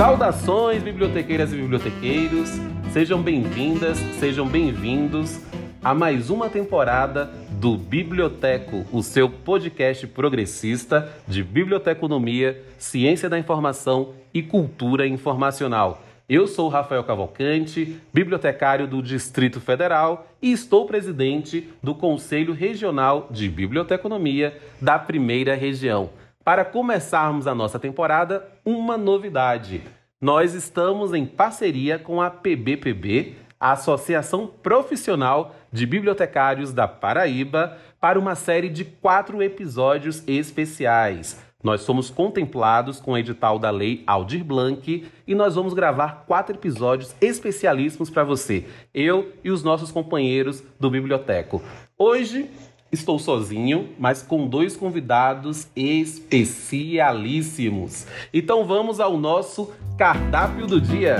Saudações, bibliotequeiras e bibliotequeiros! Sejam bem-vindas, sejam bem-vindos a mais uma temporada do Biblioteco, o seu podcast progressista de biblioteconomia, ciência da informação e cultura informacional. Eu sou Rafael Cavalcante, bibliotecário do Distrito Federal e estou presidente do Conselho Regional de Biblioteconomia da Primeira Região. Para começarmos a nossa temporada, uma novidade. Nós estamos em parceria com a PBPB, a Associação Profissional de Bibliotecários da Paraíba, para uma série de quatro episódios especiais. Nós somos contemplados com o edital da Lei Aldir Blanc e nós vamos gravar quatro episódios especialíssimos para você, eu e os nossos companheiros do Biblioteco. Hoje Estou sozinho, mas com dois convidados especialíssimos. Então vamos ao nosso cardápio do dia.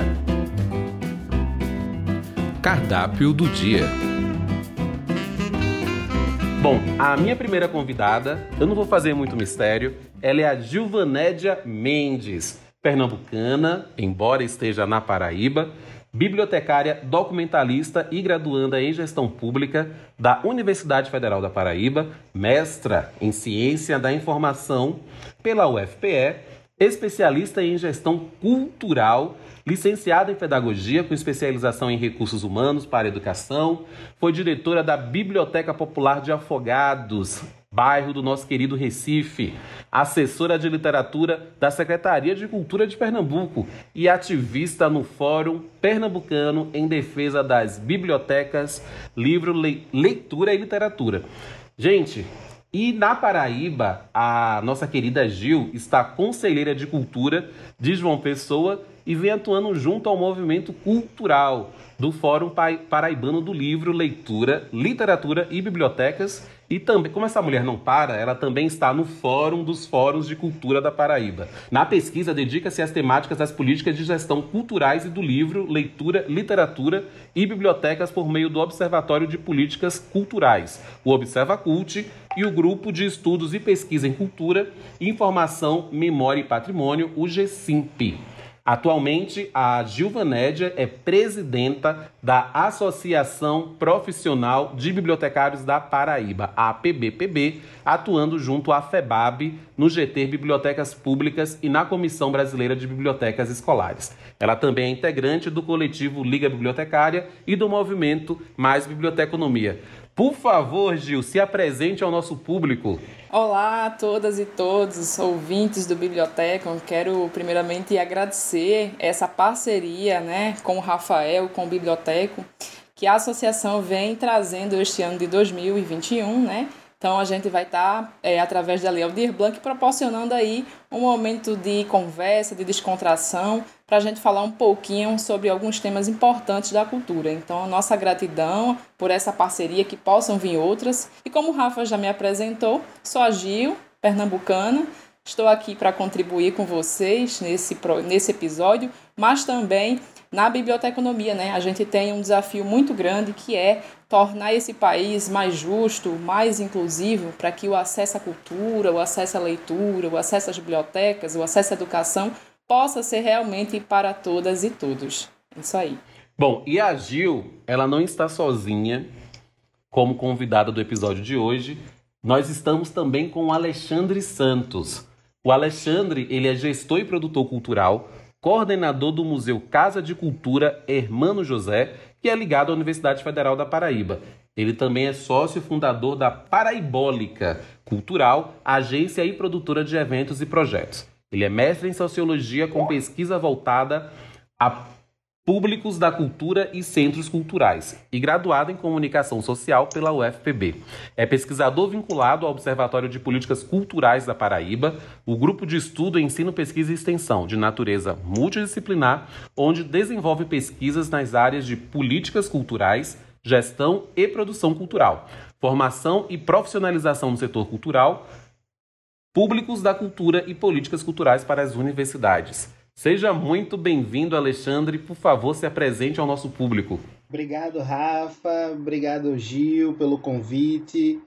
Cardápio do dia. Bom, a minha primeira convidada, eu não vou fazer muito mistério, ela é a Gilvanédia Mendes, pernambucana, embora esteja na Paraíba, bibliotecária, documentalista e graduanda em gestão pública da Universidade Federal da Paraíba, mestra em ciência da informação pela UFPE, especialista em gestão cultural, licenciada em pedagogia com especialização em recursos humanos para educação, foi diretora da Biblioteca Popular de Afogados, bairro do nosso querido Recife, assessora de literatura da Secretaria de Cultura de Pernambuco e ativista no Fórum Pernambucano em defesa das bibliotecas, livro, leitura e literatura. Gente, e na Paraíba, a nossa querida Gil está conselheira de cultura de João Pessoa e vem atuando junto ao movimento cultural do Fórum Paraibano do Livro, Leitura, Literatura e Bibliotecas e também, como essa mulher não para, ela também está no Fórum dos Fóruns de Cultura da Paraíba. Na pesquisa, dedica-se às temáticas das políticas de gestão culturais e do livro, leitura, literatura e bibliotecas por meio do Observatório de Políticas Culturais, o Observa Cult, e o Grupo de Estudos e Pesquisa em Cultura, Informação, Memória e Patrimônio, o GSIMP. Atualmente, a Gilvanédia é presidenta da Associação Profissional de Bibliotecários da Paraíba, a APBPB, atuando junto à FEBAB no GT Bibliotecas Públicas e na Comissão Brasileira de Bibliotecas Escolares. Ela também é integrante do coletivo Liga Bibliotecária e do movimento Mais Biblioteconomia. Por favor, Gil, se apresente ao nosso público. Olá a todas e todos, ouvintes do Biblioteca. Quero primeiramente agradecer essa parceria né, com o Rafael, com o Biblioteco, que a associação vem trazendo este ano de 2021, né? Então a gente vai estar, tá, é, através da Lei Aldir Blanc, proporcionando aí um momento de conversa, de descontração, para a gente falar um pouquinho sobre alguns temas importantes da cultura. Então, a nossa gratidão por essa parceria, que possam vir outras. E como o Rafa já me apresentou, sou a Gil, pernambucana, estou aqui para contribuir com vocês nesse, nesse episódio, mas também na biblioteconomia, né? A gente tem um desafio muito grande que é tornar esse país mais justo, mais inclusivo, para que o acesso à cultura, o acesso à leitura, o acesso às bibliotecas, o acesso à educação possa ser realmente para todas e todos. Isso aí. Bom, e a Gil, ela não está sozinha como convidada do episódio de hoje. Nós estamos também com o Alexandre Santos. O Alexandre, ele é gestor e produtor cultural, coordenador do Museu Casa de Cultura Hermano José, que é ligado à Universidade Federal da Paraíba. Ele também é sócio fundador da Paraibólica Cultural, agência e produtora de eventos e projetos. Ele é mestre em sociologia com pesquisa voltada a públicos da cultura e centros culturais e graduado em comunicação social pela UFPB. É pesquisador vinculado ao Observatório de Políticas Culturais da Paraíba, o grupo de estudo Ensino, Pesquisa e Extensão de natureza multidisciplinar, onde desenvolve pesquisas nas áreas de políticas culturais, gestão e produção cultural, formação e profissionalização no setor cultural, Públicos da Cultura e Políticas Culturais para as Universidades. Seja muito bem-vindo, Alexandre. Por favor, se apresente ao nosso público. Obrigado, Rafa. Obrigado, Gil, pelo convite.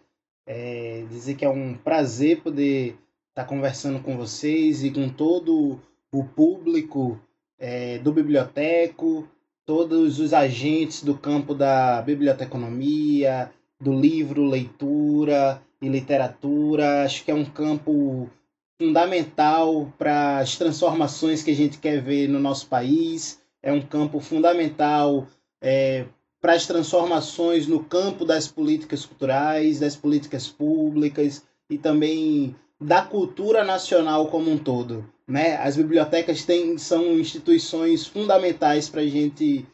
É, dizer que é um prazer poder estar conversando com vocês e com todo o público é, do biblioteco, todos os agentes do campo da biblioteconomia, do livro, leitura e literatura. Acho que é um campo fundamental para as transformações que a gente quer ver no nosso país. É um campo fundamental é, para as transformações no campo das políticas culturais, das políticas públicas e também da cultura nacional como um todo. Né? As bibliotecas têm, são instituições fundamentais para a gente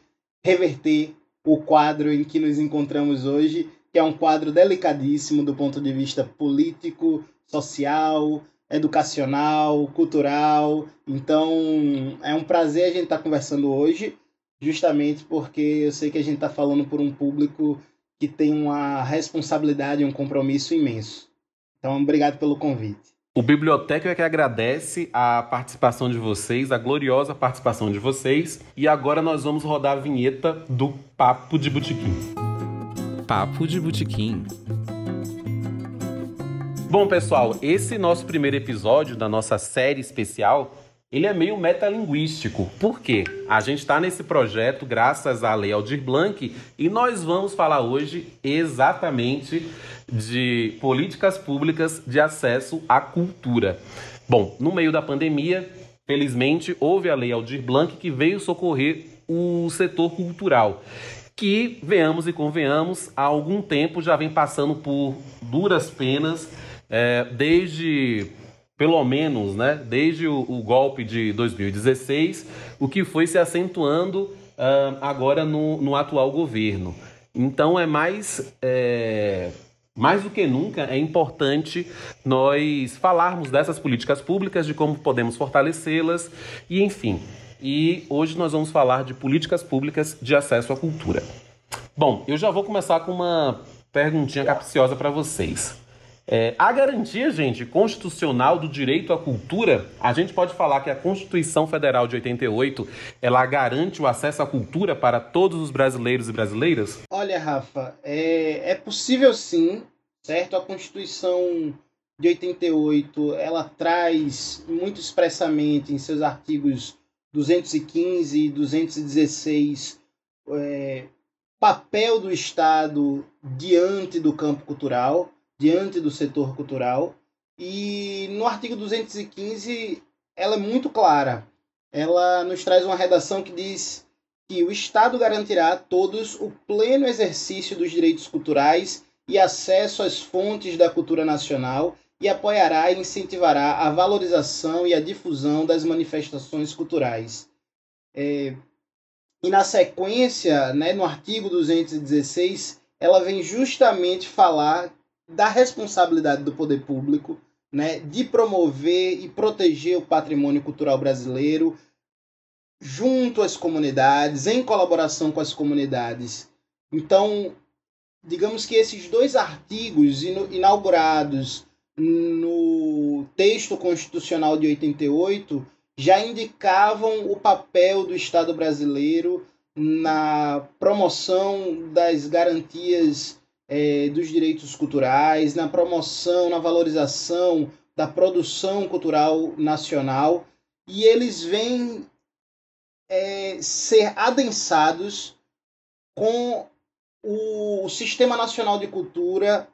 reverter o quadro em que nos encontramos hoje, que é um quadro delicadíssimo do ponto de vista político, social, educacional, cultural. Então, é um prazer a gente estar tá conversando hoje, justamente porque eu sei que a gente está falando por um público que tem uma responsabilidade e um compromisso imenso. Então, obrigado pelo convite. O Biblioteca é que agradece a participação de vocês, a gloriosa participação de vocês. E agora nós vamos rodar a vinheta do Papo de Botequim. Papo de Botequim. Bom, pessoal, esse nosso primeiro episódio da nossa série especial ele é meio metalinguístico. Por quê? A gente está nesse projeto graças à Lei Aldir Blanc e nós vamos falar hoje exatamente de políticas públicas de acesso à cultura. Bom, no meio da pandemia, felizmente, houve a Lei Aldir Blanc que veio socorrer o setor cultural que, venhamos e convenhamos, há algum tempo já vem passando por duras penas, é, desde pelo menos, né, desde o, o, golpe de 2016, o que foi se acentuando uh, agora no, no, atual governo. Então é mais, é, mais do que nunca é importante nós falarmos dessas políticas públicas, de como podemos fortalecê-las e enfim. E hoje nós vamos falar de políticas públicas de acesso à cultura. Bom, eu já vou começar com uma perguntinha capciosa para vocês. É, a garantia, gente, constitucional do direito à cultura, a gente pode falar que a Constituição Federal de 88, ela garante o acesso à cultura para todos os brasileiros e brasileiras? Olha, Rafa, é, é possível sim, certo? A Constituição de 88, ela traz muito expressamente em seus artigos 215 e 216 é, papel do Estado diante do campo cultural, diante do setor cultural. E no artigo 215 ela é muito clara. Ela nos traz uma redação que diz que o Estado garantirá a todos o pleno exercício dos direitos culturais e acesso às fontes da cultura nacional e apoiará e incentivará a valorização e a difusão das manifestações culturais. É, e na sequência, né, no artigo 216, ela vem justamente falar da responsabilidade do poder público né, de promover e proteger o patrimônio cultural brasileiro junto às comunidades, em colaboração com as comunidades. Então, digamos que esses dois artigos inaugurados no texto constitucional de 88 já indicavam o papel do Estado brasileiro na promoção das garantias é, dos direitos culturais, na promoção, na valorização da produção cultural nacional. E eles vêm é, ser adensados com o Sistema Nacional de Cultura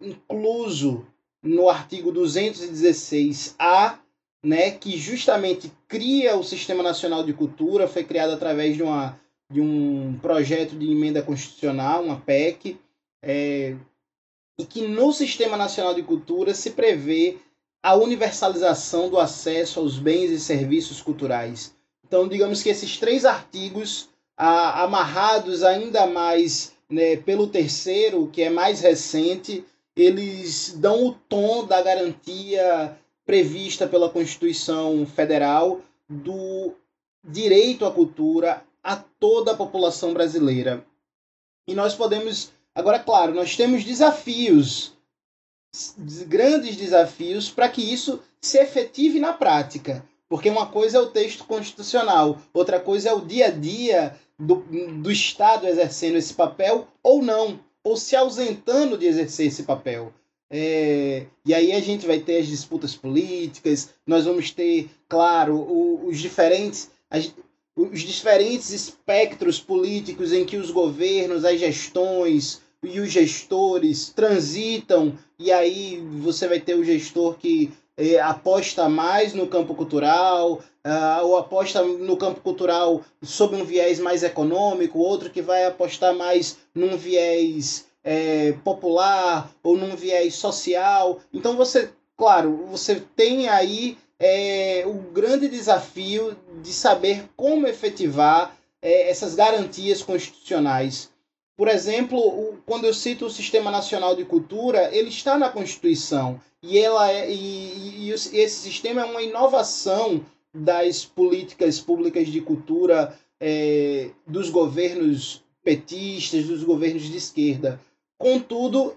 incluso no artigo 216-A, né, que justamente cria o Sistema Nacional de Cultura, foi criado através de, uma, de um projeto de emenda constitucional, uma PEC, é, e que no Sistema Nacional de Cultura se prevê a universalização do acesso aos bens e serviços culturais. Então, digamos que esses três artigos, a, amarrados ainda mais né, pelo terceiro, que é mais recente, eles dão o tom da garantia prevista pela Constituição Federal do direito à cultura a toda a população brasileira. E nós podemos Agora, claro, nós temos desafios, grandes desafios, para que isso se efetive na prática. Porque uma coisa é o texto constitucional, outra coisa é o dia a dia do, do Estado exercendo esse papel ou não, ou se ausentando de exercer esse papel. É, e aí a gente vai ter as disputas políticas, nós vamos ter, claro, os diferentes. os diferentes espectros políticos em que os governos, as gestões e os gestores transitam, e aí você vai ter o gestor que é, aposta mais no campo cultural, uh, ou aposta no campo cultural sob um viés mais econômico, outro que vai apostar mais num viés é, popular ou num viés social. Então você, claro, você tem aí é, o grande desafio de saber como efetivar essas garantias constitucionais. Por exemplo, quando eu cito o Sistema Nacional de Cultura, ele está na Constituição e, ela é, e, e esse sistema é uma inovação das políticas públicas de cultura é, dos governos petistas, dos governos de esquerda. Contudo,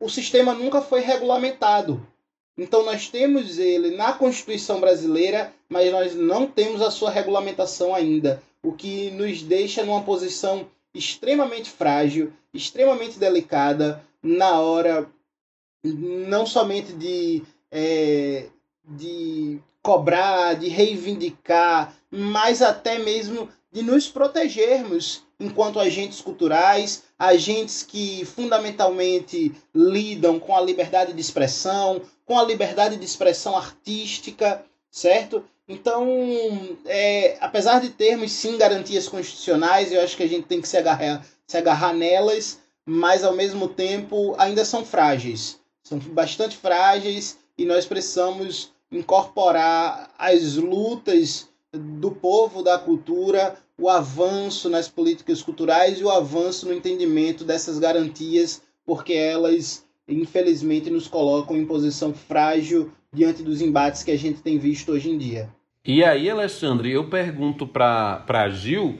o sistema nunca foi regulamentado. Então nós temos ele na Constituição brasileira, mas nós não temos a sua regulamentação ainda, o que nos deixa numa posição extremamente frágil, extremamente delicada na hora não somente de, é, de cobrar, de reivindicar, mas até mesmo de nos protegermos enquanto agentes culturais, agentes que fundamentalmente lidam com a liberdade de expressão, com a liberdade de expressão artística, certo? Então, é, apesar de termos sim garantias constitucionais, eu acho que a gente tem que se agarrar, se agarrar nelas, mas ao mesmo tempo ainda são frágeis. São bastante frágeis e nós precisamos incorporar as lutas do povo, da cultura, o avanço nas políticas culturais e o avanço no entendimento dessas garantias, porque elas, infelizmente, nos colocam em posição frágil diante dos embates que a gente tem visto hoje em dia. E aí, Alexandre, eu pergunto para Gil,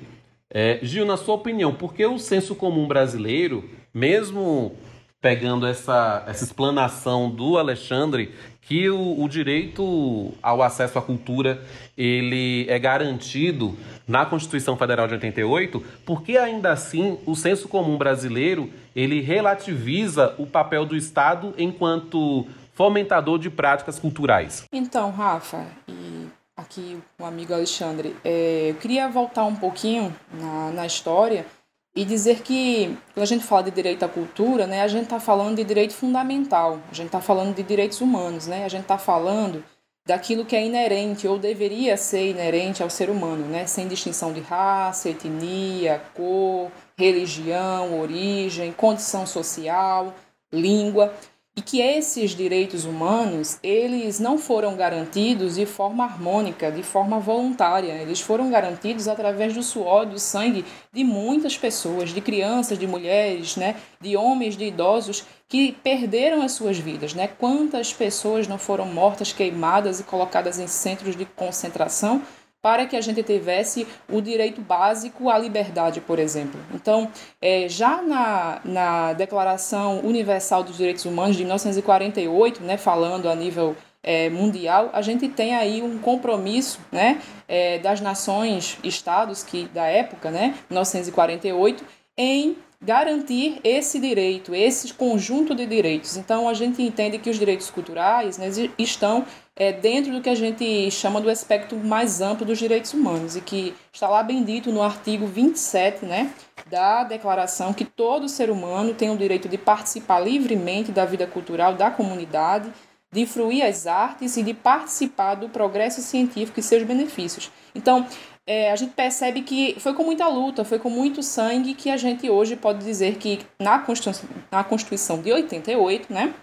é, Gil, na sua opinião, por que o senso comum brasileiro, mesmo pegando essa, essa explanação do Alexandre, que o, o, direito ao acesso à cultura ele é garantido na Constituição Federal de 88, porque ainda assim o senso comum brasileiro ele relativiza o papel do Estado enquanto fomentador de práticas culturais. Então, Rafa e aqui o amigo Alexandre, é, eu queria voltar um pouquinho na, na história e dizer que, quando a gente fala de direito à cultura, né, a gente está falando de direito fundamental, a gente está falando de direitos humanos, né, a gente está falando daquilo que é inerente ou deveria ser inerente ao ser humano, né, sem distinção de raça, etnia, cor, religião, origem, condição social, língua e que esses direitos humanos eles não foram garantidos de forma harmônica, de forma voluntária. Eles foram garantidos através do suor, do sangue de muitas pessoas, de crianças, de mulheres, né, de homens, de idosos que perderam as suas vidas, né? Quantas pessoas não foram mortas, queimadas e colocadas em centros de concentração para que a gente tivesse o direito básico à liberdade, por exemplo. Então, é, já na, na Declaração Universal dos Direitos Humanos de 1948, né, falando a nível é, mundial, a gente tem aí um compromisso né, é, das nações, estados que da época, né, 1948, em garantir esse direito, esse conjunto de direitos. Então, a gente entende que os direitos culturais né, estão é, dentro do que a gente chama do aspecto mais amplo dos direitos humanos e que está lá bem dito no artigo 27 né, da Declaração que todo ser humano tem o direito de participar livremente da vida cultural da comunidade, de fruir as artes e de participar do progresso científico e seus benefícios. Então, é, a gente percebe que foi com muita luta, foi com muito sangue que a gente hoje pode dizer que na Constituição, na Constituição de 88, né,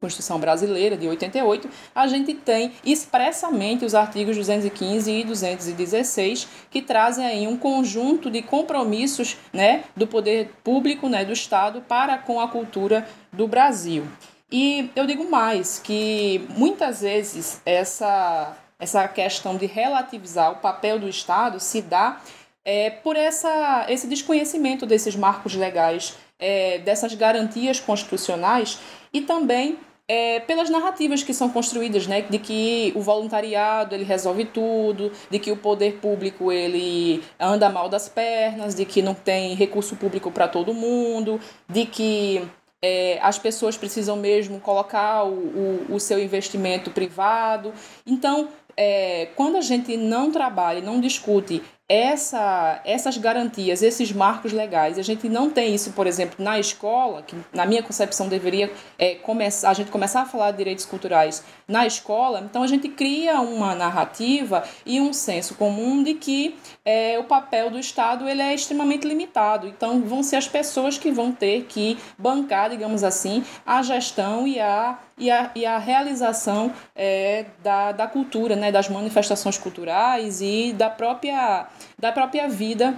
Constituição Brasileira de 88, a gente tem expressamente os artigos 215 e 216 que trazem aí um conjunto de compromissos, né, do poder público, né, do Estado para com a cultura do Brasil. E eu digo mais que muitas vezes essa essa questão de relativizar o papel do Estado se dá é, por essa, esse desconhecimento desses marcos legais, é, dessas garantias constitucionais e também é, pelas narrativas que são construídas, né, de que o voluntariado ele resolve tudo, de que o poder público ele anda mal das pernas, de que não tem recurso público para todo mundo, de que é, as pessoas precisam mesmo colocar o, o, o seu investimento privado. Então, é, quando a gente não trabalha, não discute essa, essas garantias, esses marcos legais. A gente não tem isso, por exemplo, na escola, que na minha concepção deveria é, começar, a gente começar a falar de direitos culturais na escola, então a gente cria uma narrativa e um senso comum de que é, o papel do Estado ele é extremamente limitado. Então vão ser as pessoas que vão ter que bancar, digamos assim, a gestão e a e a, e a realização é, da, da cultura, né, das manifestações culturais e da própria, da própria vida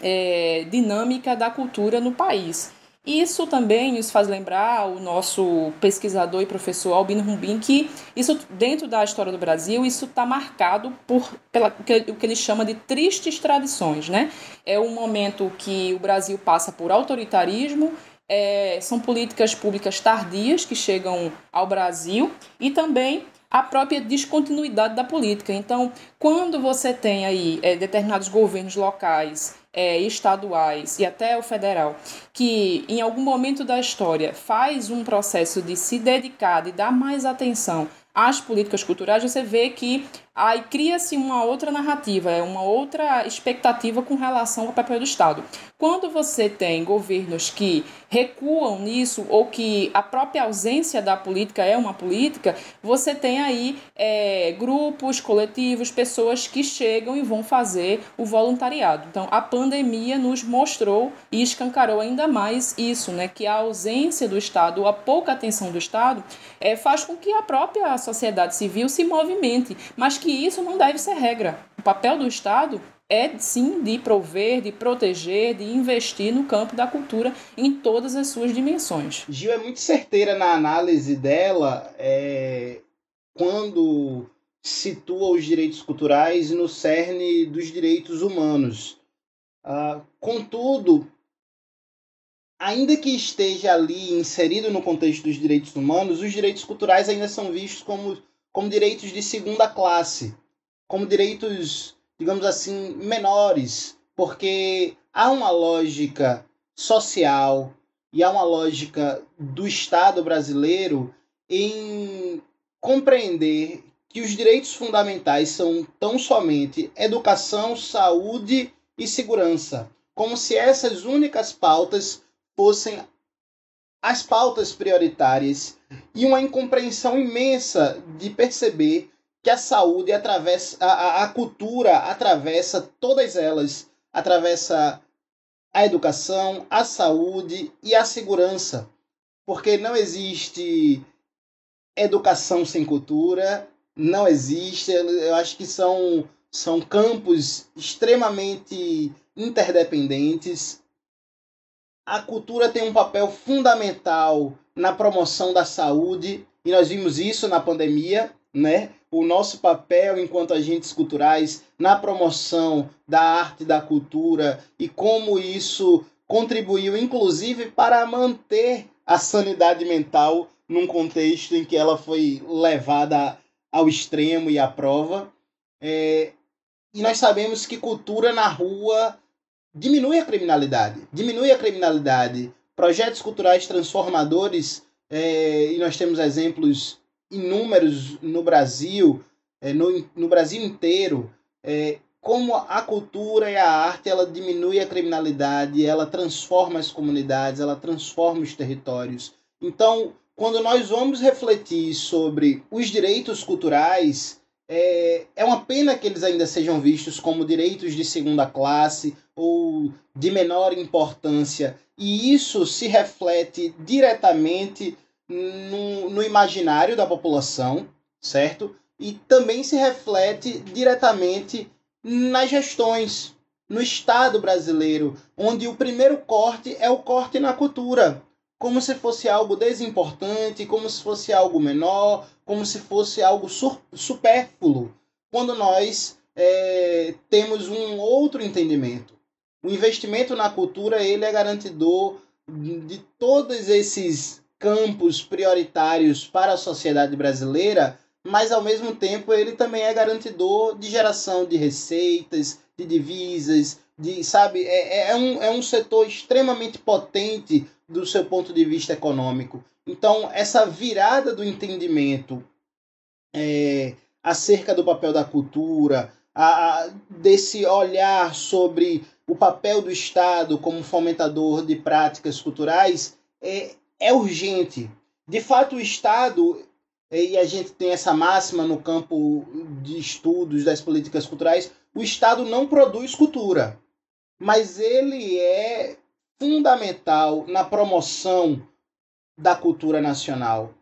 é, dinâmica da cultura no país. Isso também nos faz lembrar o nosso pesquisador e professor Albino Rumbin que isso dentro da história do Brasil isso está marcado por pela, o que ele chama de tristes tradições, né? É um momento que o Brasil passa por autoritarismo é, são políticas públicas tardias que chegam ao Brasil e também a própria descontinuidade da política. Então, quando você tem aí é, determinados governos locais, é, estaduais e até o federal, que em algum momento da história faz um processo de se dedicar, de dar mais atenção às políticas culturais, você vê que aí cria-se uma outra narrativa, é uma outra expectativa com relação ao papel do Estado. Quando você tem governos que recuam nisso ou que a própria ausência da política é uma política, você tem aí é, grupos, coletivos, pessoas que chegam e vão fazer o voluntariado. Então, a pandemia nos mostrou e escancarou ainda mais isso, né, que a ausência do Estado, a pouca atenção do Estado, é, faz com que a própria sociedade civil se movimente, mas que isso não deve ser regra. O papel do Estado é sim de prover, de proteger, de investir no campo da cultura em todas as suas dimensões. Gil é muito certeira na análise dela é, quando situa os direitos culturais no cerne dos direitos humanos. Ah, contudo, ainda que esteja ali inserido no contexto dos direitos humanos, os direitos culturais ainda são vistos como, como direitos de segunda classe, como direitos digamos assim, menores, porque há uma lógica social e há uma lógica do Estado brasileiro em compreender que os direitos fundamentais são tão somente educação, saúde e segurança, como se essas únicas pautas fossem as pautas prioritárias e uma incompreensão imensa de perceber que a saúde atravessa, a, a cultura atravessa todas elas, atravessa a educação, a saúde e a segurança, porque não existe educação sem cultura, não existe, eu acho que são, são campos extremamente interdependentes. A cultura tem um papel fundamental na promoção da saúde, e nós vimos isso na pandemia, né? o nosso papel enquanto agentes culturais na promoção da arte da cultura e como isso contribuiu, inclusive, para manter a sanidade mental num contexto em que ela foi levada ao extremo e à prova. É, e nós sabemos que cultura na rua diminui a criminalidade, diminui a criminalidade. Projetos culturais transformadores, é, e nós temos exemplos inúmeros no Brasil, é, no, no Brasil inteiro, é, como a cultura e a arte ela diminui a criminalidade, ela transforma as comunidades, ela transforma os territórios. Então, quando nós vamos refletir sobre os direitos culturais, é, é uma pena que eles ainda sejam vistos como direitos de segunda classe ou de menor importância. E isso se reflete diretamente no, no imaginário da população, certo? E também se reflete diretamente nas gestões, no Estado brasileiro, onde o primeiro corte é o corte na cultura, como se fosse algo desimportante, como se fosse algo menor, como se fosse algo supérfluo, quando nós é, temos um outro entendimento. O investimento na cultura ele é garantidor de todos esses campos prioritários para a sociedade brasileira, mas ao mesmo tempo ele também é garantidor de geração de receitas, de divisas, de sabe é, é, um, é um setor extremamente potente do seu ponto de vista econômico. Então essa virada do entendimento é, acerca do papel da cultura, a, a, desse olhar sobre o papel do Estado como fomentador de práticas culturais, é, é urgente. De fato, o Estado, e a gente tem essa máxima no campo de estudos das políticas culturais, o Estado não produz cultura, mas ele é fundamental na promoção da cultura nacional,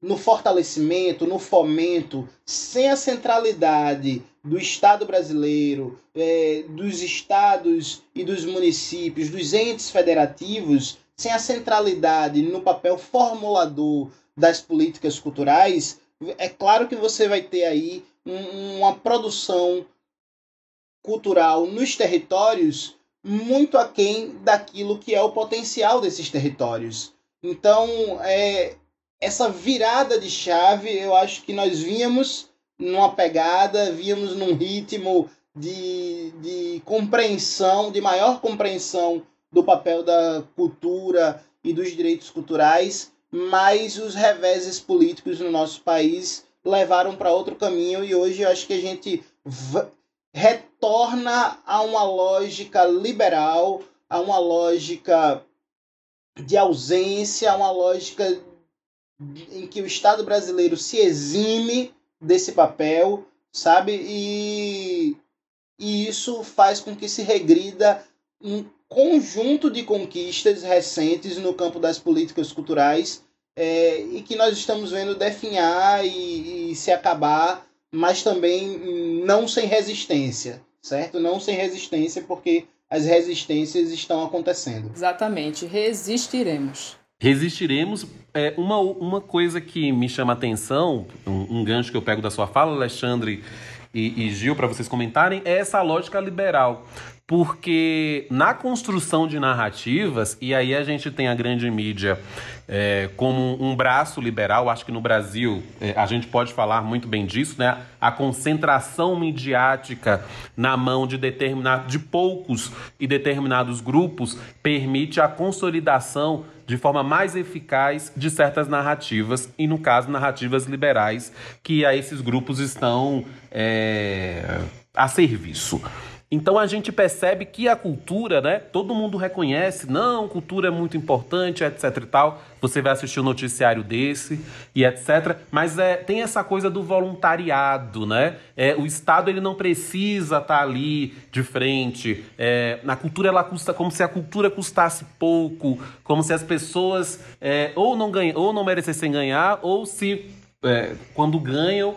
no fortalecimento, no fomento, sem a centralidade do Estado brasileiro, é, dos estados e dos municípios, dos entes federativos, sem a centralidade no papel formulador das políticas culturais, é claro que você vai ter aí um, uma produção cultural nos territórios muito aquém daquilo que é o potencial desses territórios. Então, é, essa virada de chave, eu acho que nós víamos numa pegada, víamos num ritmo de, de compreensão, de maior compreensão do papel da cultura e dos direitos culturais, mas os reveses políticos no nosso país levaram para outro caminho e hoje eu acho que a gente retorna a uma lógica liberal, a uma lógica de ausência, a uma lógica em que o Estado brasileiro se exime desse papel, sabe? E, e isso faz com que se regrida um conjunto de conquistas recentes no campo das políticas culturais é, e que nós estamos vendo definhar e, e, se acabar, mas também não sem resistência, certo? Não sem resistência, porque as resistências estão acontecendo. Exatamente, resistiremos. Resistiremos. É, uma, uma coisa que me chama a atenção, um, um gancho que eu pego da sua fala, Alexandre e, e Gil, para vocês comentarem, é essa lógica liberal. Porque na construção de narrativas, e aí a gente tem a grande mídia é, como um braço liberal, acho que no Brasil é, a gente pode falar muito bem disso, né? A concentração midiática na mão de, determinado, de poucos e determinados grupos permite a consolidação de forma mais eficaz de certas narrativas, e no caso, narrativas liberais, que a esses grupos estão é, a serviço. Então a gente percebe que a cultura, né? Todo mundo reconhece, não, cultura é muito importante, etc e tal. Você vai assistir um noticiário desse e etc. Mas é, tem essa coisa do voluntariado, né? É, o Estado ele não precisa estar tá ali de frente. É, na cultura ela custa como se a cultura custasse pouco, como se as pessoas é, ou não ganham, ou não merecessem ganhar, ou se é, quando ganham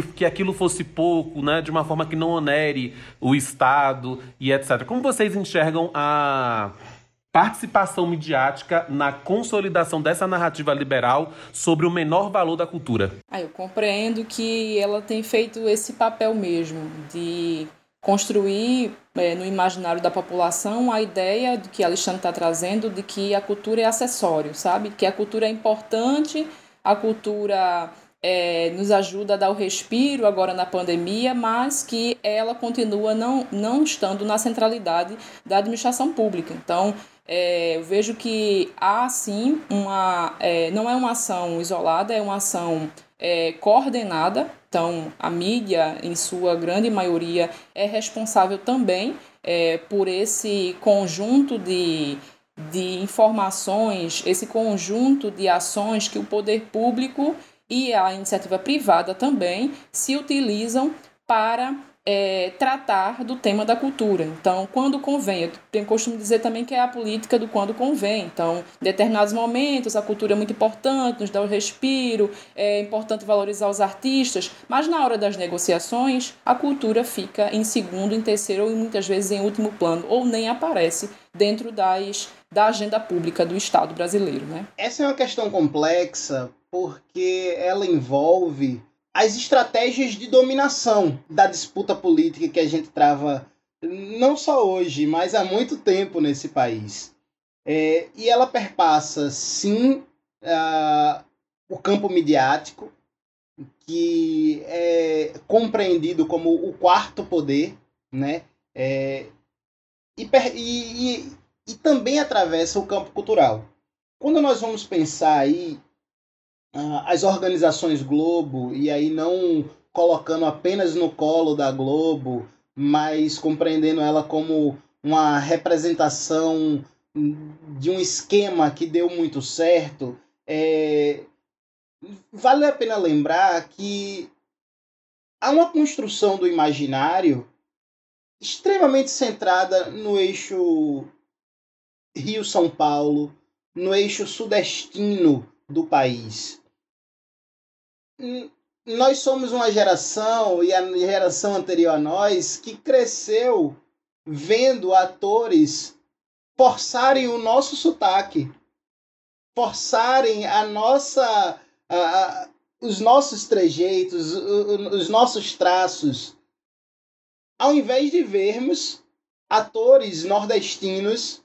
que, que aquilo fosse pouco, né, de uma forma que não onere o Estado e etc. Como vocês enxergam a participação midiática na consolidação dessa narrativa liberal sobre o menor valor da cultura? Ah, eu compreendo que ela tem feito esse papel mesmo de construir é, no imaginário da população a ideia de que Alexandre está trazendo de que a cultura é acessório, sabe? Que a cultura é importante, a cultura é, nos ajuda a dar o respiro agora na pandemia, mas que ela continua não, não estando na centralidade da administração pública. Então, é, eu vejo que há sim uma. É, não é uma ação isolada, é uma ação é, coordenada. Então, a mídia, em sua grande maioria, é responsável também é, por esse conjunto de, de informações, esse conjunto de ações que o poder público e a iniciativa privada também se utilizam para é, tratar do tema da cultura. Então, quando convém, eu tenho costume dizer também que é a política do quando convém. Então, em determinados momentos, a cultura é muito importante, nos dá o respiro, é importante valorizar os artistas, mas na hora das negociações, a cultura fica em segundo, em terceiro ou muitas vezes em último plano, ou nem aparece dentro das, da agenda pública do Estado brasileiro. Né? Essa é uma questão complexa porque ela envolve as estratégias de dominação da disputa política que a gente trava não só hoje, mas há muito tempo nesse país. É, e ela perpassa, sim, o campo midiático, que é compreendido como o quarto poder, né? É, e, e, e também atravessa o campo cultural. Quando nós vamos pensar aí as organizações Globo, e aí não colocando apenas no colo da Globo, mas compreendendo ela como uma representação de um esquema que deu muito certo. É... Vale a pena lembrar que há uma construção do imaginário extremamente centrada no eixo Rio-São Paulo, no eixo sudestino do país. Nós somos uma geração, e a geração anterior a nós, que cresceu vendo atores forçarem o nosso sotaque, forçarem a nossa, a, a, os nossos trejeitos, os nossos traços, ao invés de vermos atores nordestinos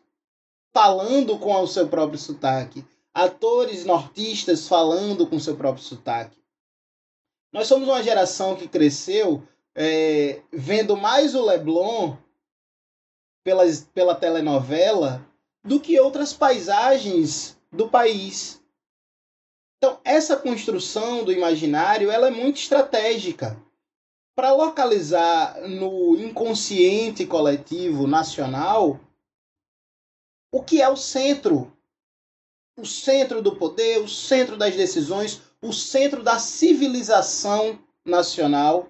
falando com o seu próprio sotaque, atores nortistas falando com seu próprio sotaque. Nós somos uma geração que cresceu é, vendo mais o Leblon pela, pela telenovela do que outras paisagens do país. Então, essa construção do imaginário ela é muito estratégica para localizar no inconsciente coletivo nacional o que é o centro. O centro do poder, o centro das decisões, o centro da civilização nacional.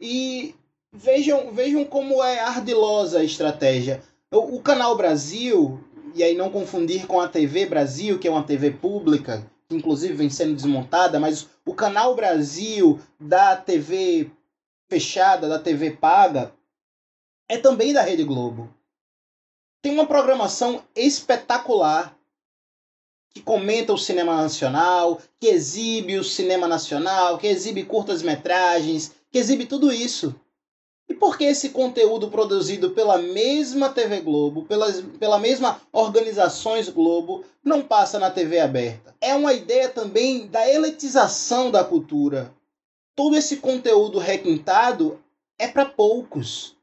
E vejam, vejam como é ardilosa a estratégia. O, o Canal Brasil, e aí não confundir com a TV Brasil, que é uma TV pública, que inclusive vem sendo desmontada, mas o Canal Brasil da TV fechada, da TV paga, é também da Rede Globo tem uma programação espetacular que comenta o cinema nacional, que exibe o cinema nacional, que exibe curtas-metragens, que exibe tudo isso. E por que esse conteúdo produzido pela mesma TV Globo, pelas, pela mesma Organizações Globo, não passa na TV aberta? É uma ideia também da elitização da cultura. Todo esse conteúdo requintado é para poucos.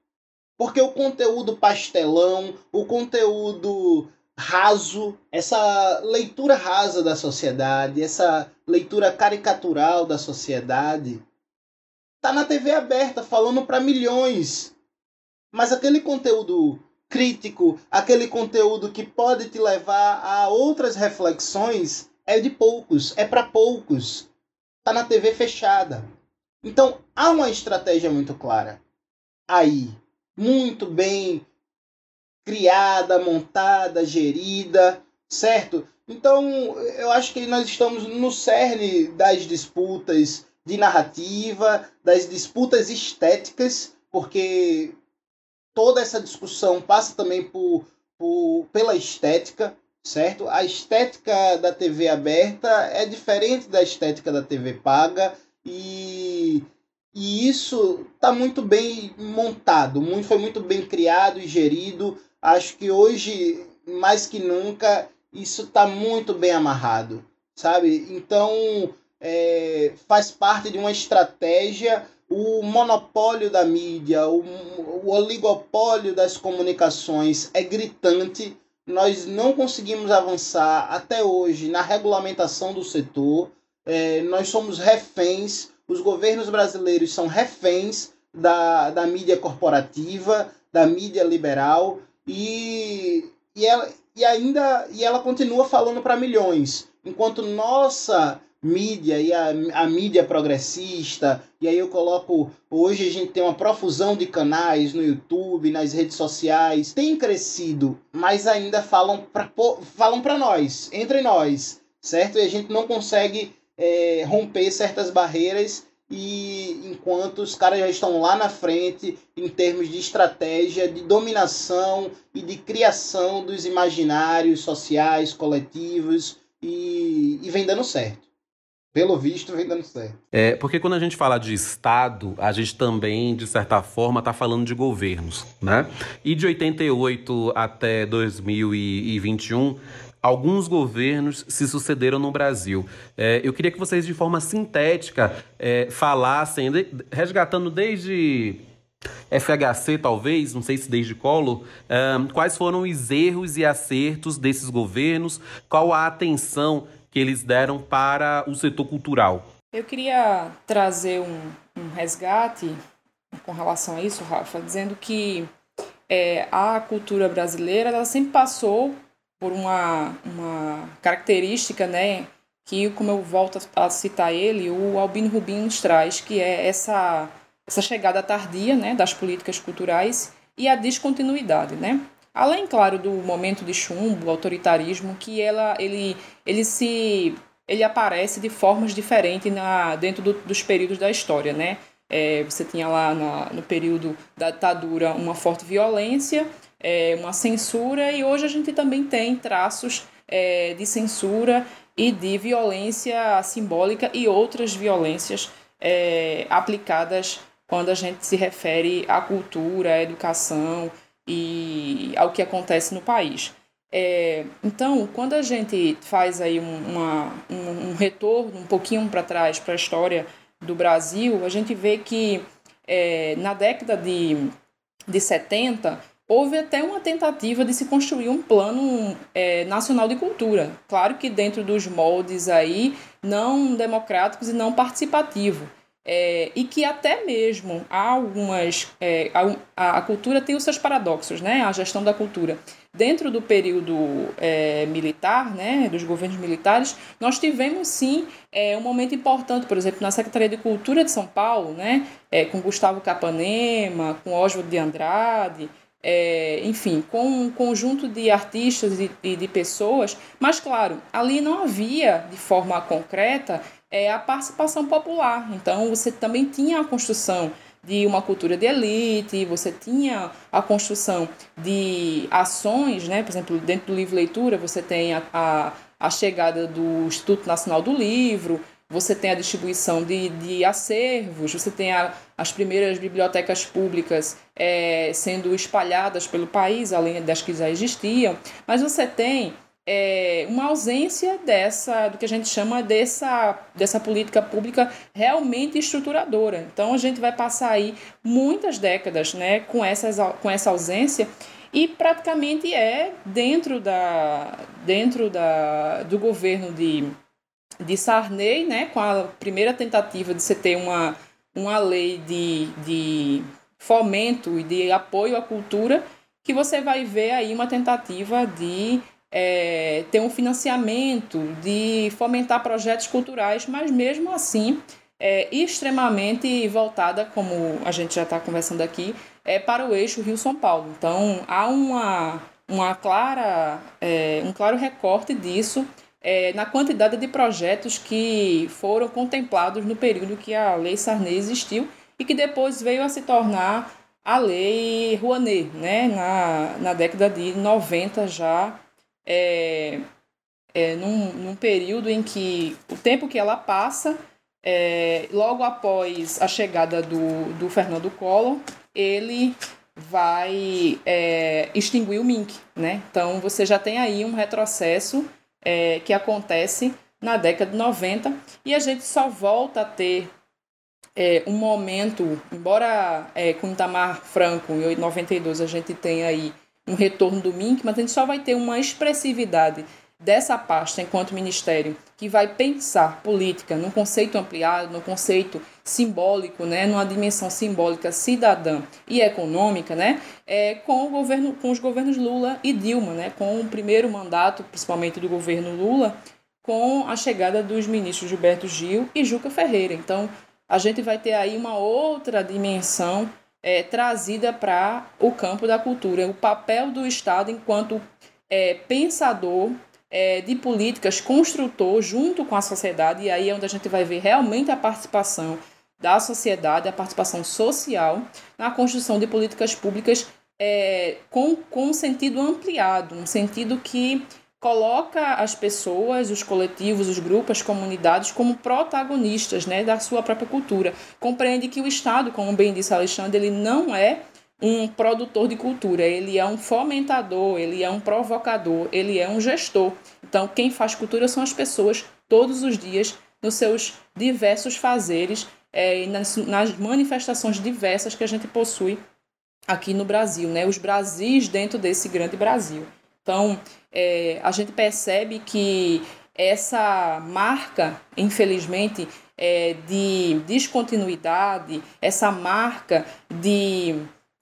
Porque o conteúdo pastelão, o conteúdo raso, essa leitura rasa da sociedade, essa leitura caricatural da sociedade, tá na TV aberta falando para milhões. Mas aquele conteúdo crítico, aquele conteúdo que pode te levar a outras reflexões, é de poucos, é para poucos. Tá na TV fechada. Então há uma estratégia muito clara aí muito bem criada, montada, gerida, certo? Então, eu acho que nós estamos no cerne das disputas de narrativa, das disputas estéticas, porque toda essa discussão passa também por, por, pela estética, certo? A estética da TV aberta é diferente da estética da TV paga e e isso está muito bem montado, muito, foi muito bem criado e gerido. Acho que hoje, mais que nunca, isso está muito bem amarrado, sabe? Então, é, faz parte de uma estratégia o monopólio da mídia, o, o oligopólio das comunicações é gritante. Nós não conseguimos avançar até hoje na regulamentação do setor. É, nós somos reféns os governos brasileiros são reféns da, da mídia corporativa, da mídia liberal, e, e, ela, e ainda e ela continua falando para milhões. Enquanto nossa mídia e a, a mídia progressista, e aí eu coloco, hoje a gente tem uma profusão de canais no YouTube, nas redes sociais, tem crescido, mas ainda falam para falam nós, entre nós, certo? E a gente não consegue é, romper certas barreiras e enquanto os caras já estão lá na frente em termos de estratégia, de dominação e de criação dos imaginários sociais, coletivos e, e vem dando certo. Pelo visto, vem dando certo. É, porque quando a gente fala de Estado, a gente também, de certa forma, está falando de governos, né? E de 88 até 2021, alguns governos se sucederam no Brasil. É, eu queria que vocês, de forma sintética, é, falassem, resgatando desde FHC, talvez, não sei se desde Collor, é, quais foram os erros e acertos desses governos, qual a atenção que eles deram para o setor cultural. Eu queria trazer um, um resgate com relação a isso, Rafa, dizendo que é, a cultura brasileira ela sempre passou por uma, uma característica, né, que, como eu volto a citar ele, o Albino Rubim nos traz, que é essa, essa chegada tardia né, das políticas culturais e a descontinuidade, né? Além, claro, do momento de chumbo, autoritarismo, que ela, ele, ele se ele aparece de formas diferentes na, dentro do, dos períodos da história, né? É, você tinha lá na, no período da ditadura uma forte violência, é, uma censura, e hoje a gente também tem traços é, de censura e de violência simbólica e outras violências é, aplicadas quando a gente se refere à cultura, à educação e ao que acontece no país. É, então, quando a gente faz aí uma, um, um retorno um pouquinho para trás para a história do Brasil, a gente vê que é, na década de, de 70 houve até uma tentativa de se construir um plano é, nacional de cultura. Claro que dentro dos moldes aí não democráticos e não participativos. É, e que até mesmo há algumas. É, a, a, cultura tem os seus paradoxos, né? A gestão da cultura. Dentro do período é, militar, né, dos governos militares, nós tivemos sim é, um momento importante, por exemplo, na Secretaria de Cultura de São Paulo, né, é, com Gustavo Capanema, com Oswald de Andrade, é, enfim, com um conjunto de artistas e, e de pessoas, mas claro, ali não havia de forma concreta é, a participação popular. Então, você também tinha a construção de uma cultura de elite, você tinha a construção de ações, né? por exemplo, dentro do livro leitura, você tem a, a, a chegada do Instituto Nacional do Livro, você tem a distribuição de, de acervos, você tem a, as primeiras bibliotecas públicas é, sendo espalhadas pelo país, além das que já existiam, mas você tem é, uma ausência dessa, do que a gente chama dessa, dessa política pública realmente estruturadora. Então a gente vai passar aí muitas décadas né, com, essas, com essa ausência e praticamente é dentro, da, dentro da, do governo de, de Sarney, né, com a primeira tentativa de você ter uma, uma lei de, de fomento e de apoio à cultura, que você vai ver aí uma tentativa de é, ter um financiamento, de fomentar projetos culturais, mas mesmo assim é extremamente voltada, como a gente já está conversando aqui, é para o eixo Rio-São Paulo. Então há uma, uma clara, é, um claro recorte disso é, na quantidade de projetos que foram contemplados no período que a Lei Sarney existiu e que depois veio a se tornar a Lei Rouanet, né, na, na década de 90 já é, é, num, num período em que o tempo que ela passa, é, logo após a chegada do, do Fernando Collor, ele vai é, extinguir o MINC. Né? Então você já tem aí um retrocesso é, que acontece na década de 90 e a gente só volta a ter é, um momento, embora é, com Itamar Franco em 92 a gente tenha aí um retorno do MINC, mas a gente só vai ter uma expressividade dessa pasta enquanto ministério que vai pensar política num conceito ampliado, num conceito simbólico, né, numa dimensão simbólica cidadã e econômica, né, é, com o governo, com os governos Lula e Dilma, né, com o primeiro mandato, principalmente do governo Lula, com a chegada dos ministros Gilberto Gil e Juca Ferreira. Então, a gente vai ter aí uma outra dimensão é, trazida para o campo da cultura, o papel do Estado enquanto é, pensador é, de políticas, construtor junto com a sociedade, e aí é onde a gente vai ver realmente a participação da sociedade, a participação social na construção de políticas públicas é, com, com um sentido ampliado, um sentido que coloca as pessoas, os coletivos, os grupos, as comunidades como protagonistas né, da sua própria cultura. Compreende que o Estado, como bem disse Alexandre, ele não é um produtor de cultura, ele é um fomentador, ele é um provocador, ele é um gestor. Então, quem faz cultura são as pessoas todos os dias nos seus diversos fazeres é, nas, nas manifestações diversas que a gente possui aqui no Brasil, né? Os Brasis dentro desse grande Brasil. Então, é, a gente percebe que essa marca, infelizmente, é, de descontinuidade, essa marca de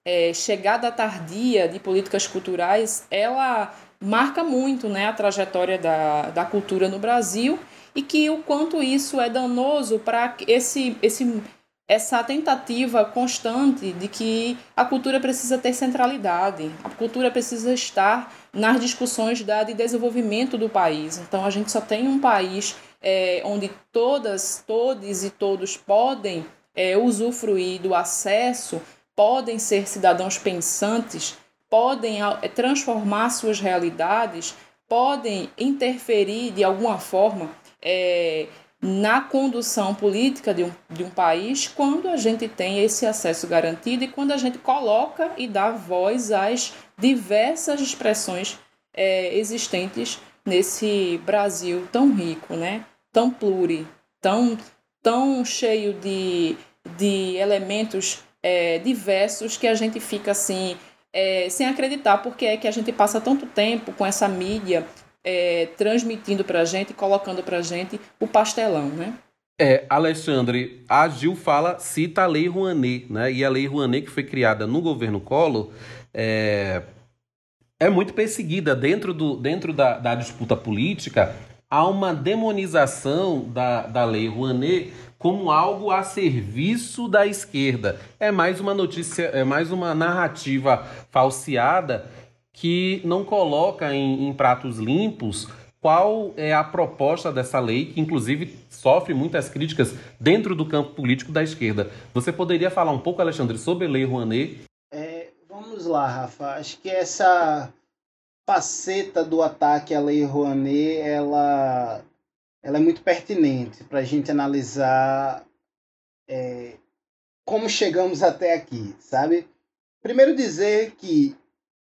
é, chegada tardia de políticas culturais, ela marca muito né, a trajetória da, da cultura no Brasil e que o quanto isso é danoso para esse, esse, essa tentativa constante de que a cultura precisa ter centralidade, a cultura precisa estar nas discussões da, de desenvolvimento do país. Então a gente só tem um país é, onde todas, todos e todos podem é, usufruir do acesso, podem ser cidadãos pensantes, podem é, transformar suas realidades, podem interferir de alguma forma é, na condução política de um, de um país quando a gente tem esse acesso garantido e quando a gente coloca e dá voz às diversas expressões é, existentes nesse Brasil tão rico, né? tão pluri, tão, tão cheio de, de elementos é, diversos que a gente fica assim, é, sem acreditar porque é que a gente passa tanto tempo com essa mídia é, transmitindo para a gente, colocando para a gente o pastelão, né? É, Alexandre, a Gil fala, cita a Lei Rouanet, né? E a Lei Rouanet, que foi criada no governo Collor, é, é muito perseguida dentro, do, dentro da, da disputa política. Há uma demonização da, da Lei Rouanet como algo a serviço da esquerda. É mais uma notícia, é mais uma narrativa falseada que não coloca em, em pratos limpos qual é a proposta dessa lei, que inclusive sofre muitas críticas dentro do campo político da esquerda. Você poderia falar um pouco, Alexandre, sobre a Lei Rouanet? É, vamos lá, Rafa. Acho que essa faceta do ataque à Lei Rouanet, ela, ela é muito pertinente para a gente analisar é, como chegamos até aqui, sabe? Primeiro dizer que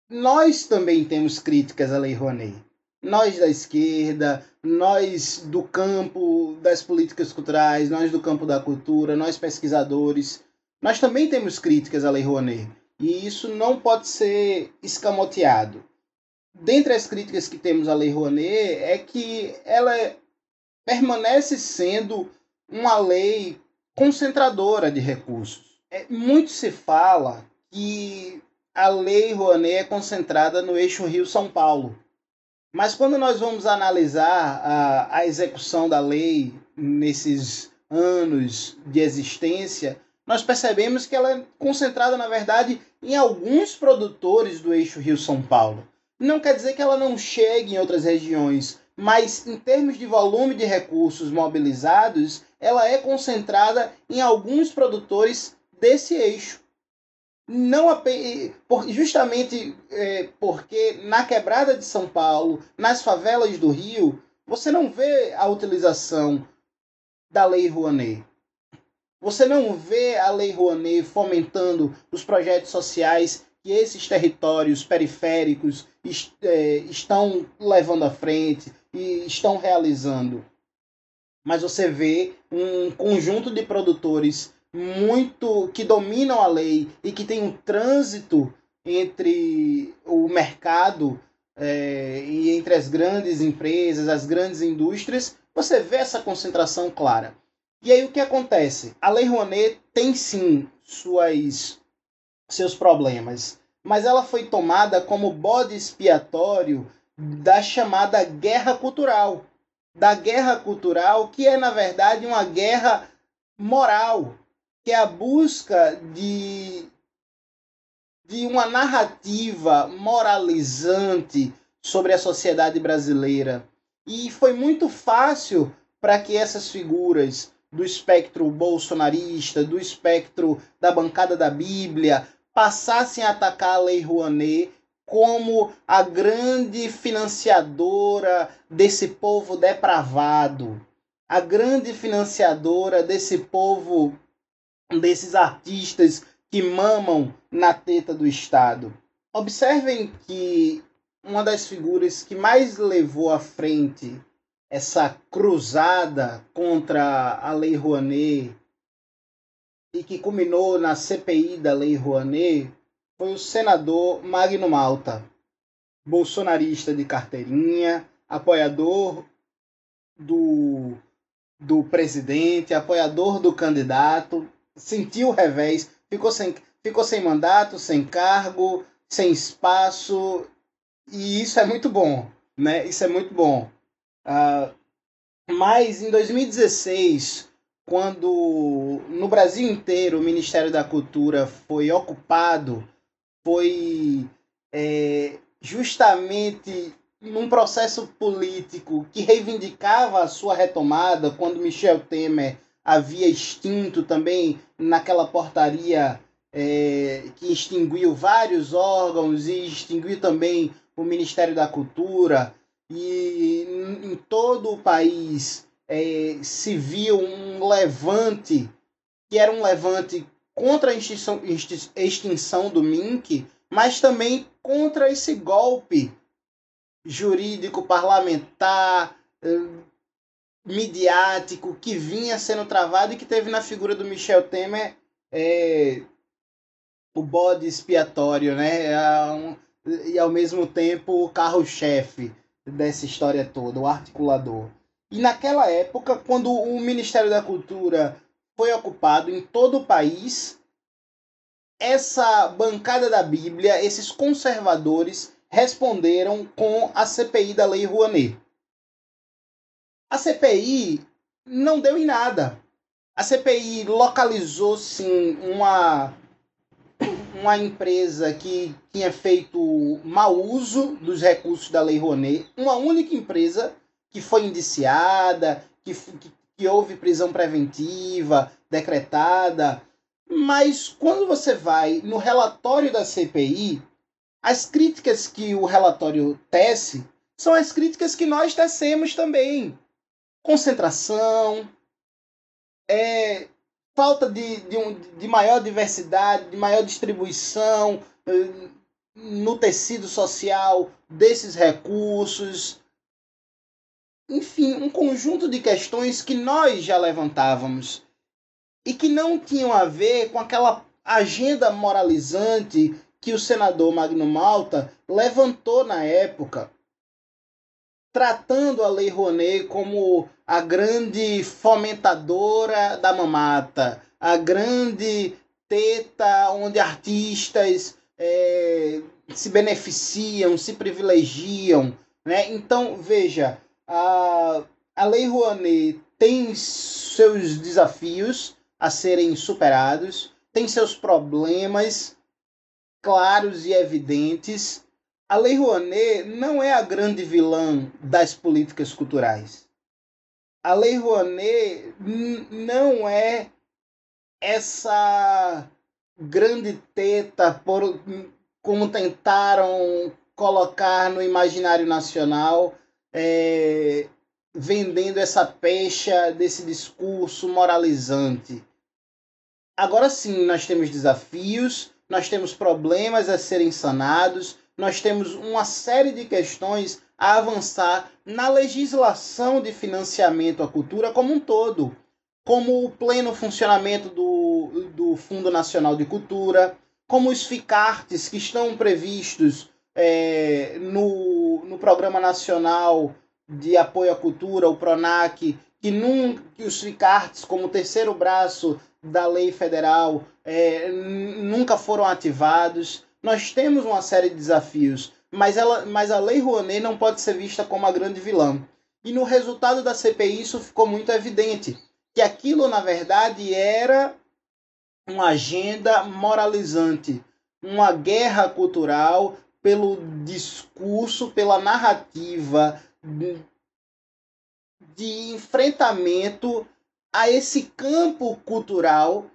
nós também temos críticas à Lei Rouanet. Nós da esquerda, nós do campo das políticas culturais, nós do campo da cultura, nós pesquisadores, nós também temos críticas à Lei Rouanet. E isso não pode ser escamoteado. Dentre as críticas que temos à Lei Rouanet é que ela permanece sendo uma lei concentradora de recursos. É, muito se fala que a lei Rouanet é concentrada no eixo Rio-São Paulo. Mas quando nós vamos analisar a, a execução da lei nesses anos de existência, nós percebemos que ela é concentrada, na verdade, em alguns produtores do eixo Rio-São Paulo. Não quer dizer que ela não chegue em outras regiões, mas em termos de volume de recursos mobilizados, ela é concentrada em alguns produtores desse eixo não justamente é, porque na quebrada de São Paulo, nas favelas do Rio, você não vê a utilização da Lei Rouanet. Você não vê a Lei Rouanet fomentando os projetos sociais que esses territórios periféricos est é, estão levando à frente e estão realizando. Mas você vê um conjunto de produtores muito que dominam a lei e que tem um trânsito entre o mercado é, e entre as grandes empresas, as grandes indústrias, você vê essa concentração clara. E aí o que acontece? A Lei Rouanet tem sim suas, seus problemas, mas ela foi tomada como bode expiatório da chamada guerra cultural. Da guerra cultural, que é na verdade uma guerra moral, que é a busca de, de uma narrativa moralizante sobre a sociedade brasileira. E foi muito fácil para que essas figuras do espectro bolsonarista, do espectro da bancada da Bíblia, passassem a atacar a Lei Rouanet como a grande financiadora desse povo depravado, a grande financiadora desse povo desses artistas que mamam na teta do Estado. Observem que uma das figuras que mais levou à frente essa cruzada contra a Lei Rouanet e que culminou na CPI da Lei Rouanet foi o senador Magno Malta, bolsonarista de carteirinha, apoiador do do presidente, apoiador do candidato, sentiu o revés, ficou sem, ficou sem mandato, sem cargo, sem espaço, e isso é muito bom, né? Isso é muito bom. Uh, mas em 2016, quando no Brasil inteiro o Ministério da Cultura foi ocupado, foi é, justamente num processo político que reivindicava a sua retomada, quando Michel Temer havia extinto também naquela portaria é, que extinguiu vários órgãos e extinguiu também o Ministério da Cultura, e em todo o país é, se viu um levante que era um levante contra a extinção, extinção do MINC, mas também contra esse golpe jurídico, parlamentar, midiático que vinha sendo travado e que teve na figura do Michel Temer é, o bode expiatório, né? E ao mesmo tempo o carro-chefe dessa história toda, o articulador. E naquela época, quando o Ministério da Cultura foi ocupado em todo o país, essa bancada da Bíblia, esses conservadores, responderam com a CPI da Lei Rouanet. A CPI não deu em nada. A CPI localizou sim uma uma empresa que tinha feito mau uso dos recursos da Lei Rouanet, uma única empresa que foi indiciada, que, que, que houve prisão preventiva decretada, mas quando você vai no relatório da CPI, as críticas que o relatório tece são as críticas que nós tecemos também. Concentração, é, falta de, de, um, de maior diversidade, de maior distribuição eh, no tecido social desses recursos. Enfim, um conjunto de questões que nós já levantávamos e que não tinham a ver com aquela agenda moralizante que o senador Magno Malta levantou na época, tratando a Lei Rouanet como a grande fomentadora da mamata, a grande teta onde artistas é, se beneficiam, se privilegiam. Né? Então, veja, a, a Lei Rouanet tem seus desafios a serem superados, tem seus problemas claros e evidentes. A Lei Rouanet não é a grande vilã das políticas culturais a Lei Rouanet não é essa grande teta por como tentaram colocar no imaginário nacional, é, vendendo essa pecha desse discurso moralizante. Agora sim, nós temos desafios, nós temos problemas a serem sanados, nós temos uma série de questões a avançar na legislação de financiamento à cultura como um todo, como o pleno funcionamento do, do Fundo Nacional de Cultura, como os FICARTES que estão previstos é, no, no Programa Nacional de Apoio à Cultura, o PRONAC, que, num, que os FICARTES, como terceiro braço da lei federal, é, nunca foram ativados. Nós temos uma série de desafios mas, ela, mas a Lei Rouanet não pode ser vista como a grande vilã. E no resultado da CPI isso ficou muito evidente, que aquilo na verdade era uma agenda moralizante, uma guerra cultural pelo discurso, pela narrativa de enfrentamento a esse campo cultural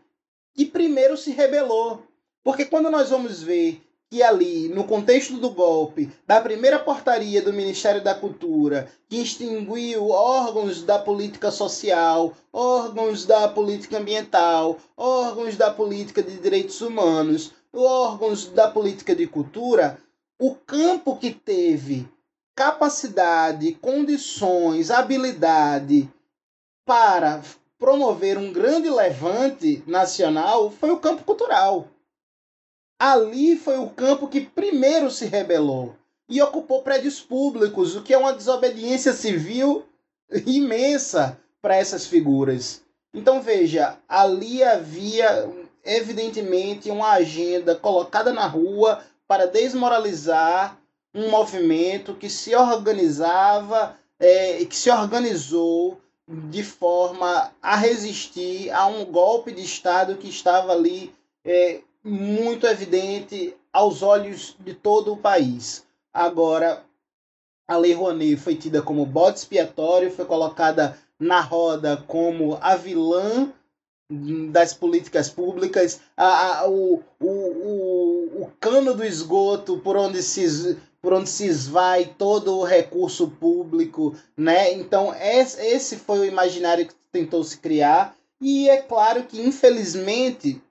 que primeiro se rebelou. Porque quando nós vamos ver que ali, no contexto do golpe, da primeira portaria do Ministério da Cultura, que extinguiu órgãos da política social, órgãos da política ambiental, órgãos da política de direitos humanos, órgãos da política de cultura, o campo que teve capacidade, condições, habilidade para promover um grande levante nacional foi o campo cultural. Ali foi o campo que primeiro se rebelou e ocupou prédios públicos, o que é uma desobediência civil imensa para essas figuras. Então veja, ali havia evidentemente uma agenda colocada na rua para desmoralizar um movimento que se organizava é, que se organizou de forma a resistir a um golpe de Estado que estava ali é, muito evidente aos olhos de todo o país. Agora, a Lei Rouanet foi tida como bode expiatório, foi colocada na roda como a vilã das políticas públicas, a, a, o, o, o, o cano do esgoto por onde se por onde se esvai todo o recurso público, né? Então esse foi o imaginário que tentou se criar e é claro que infelizmente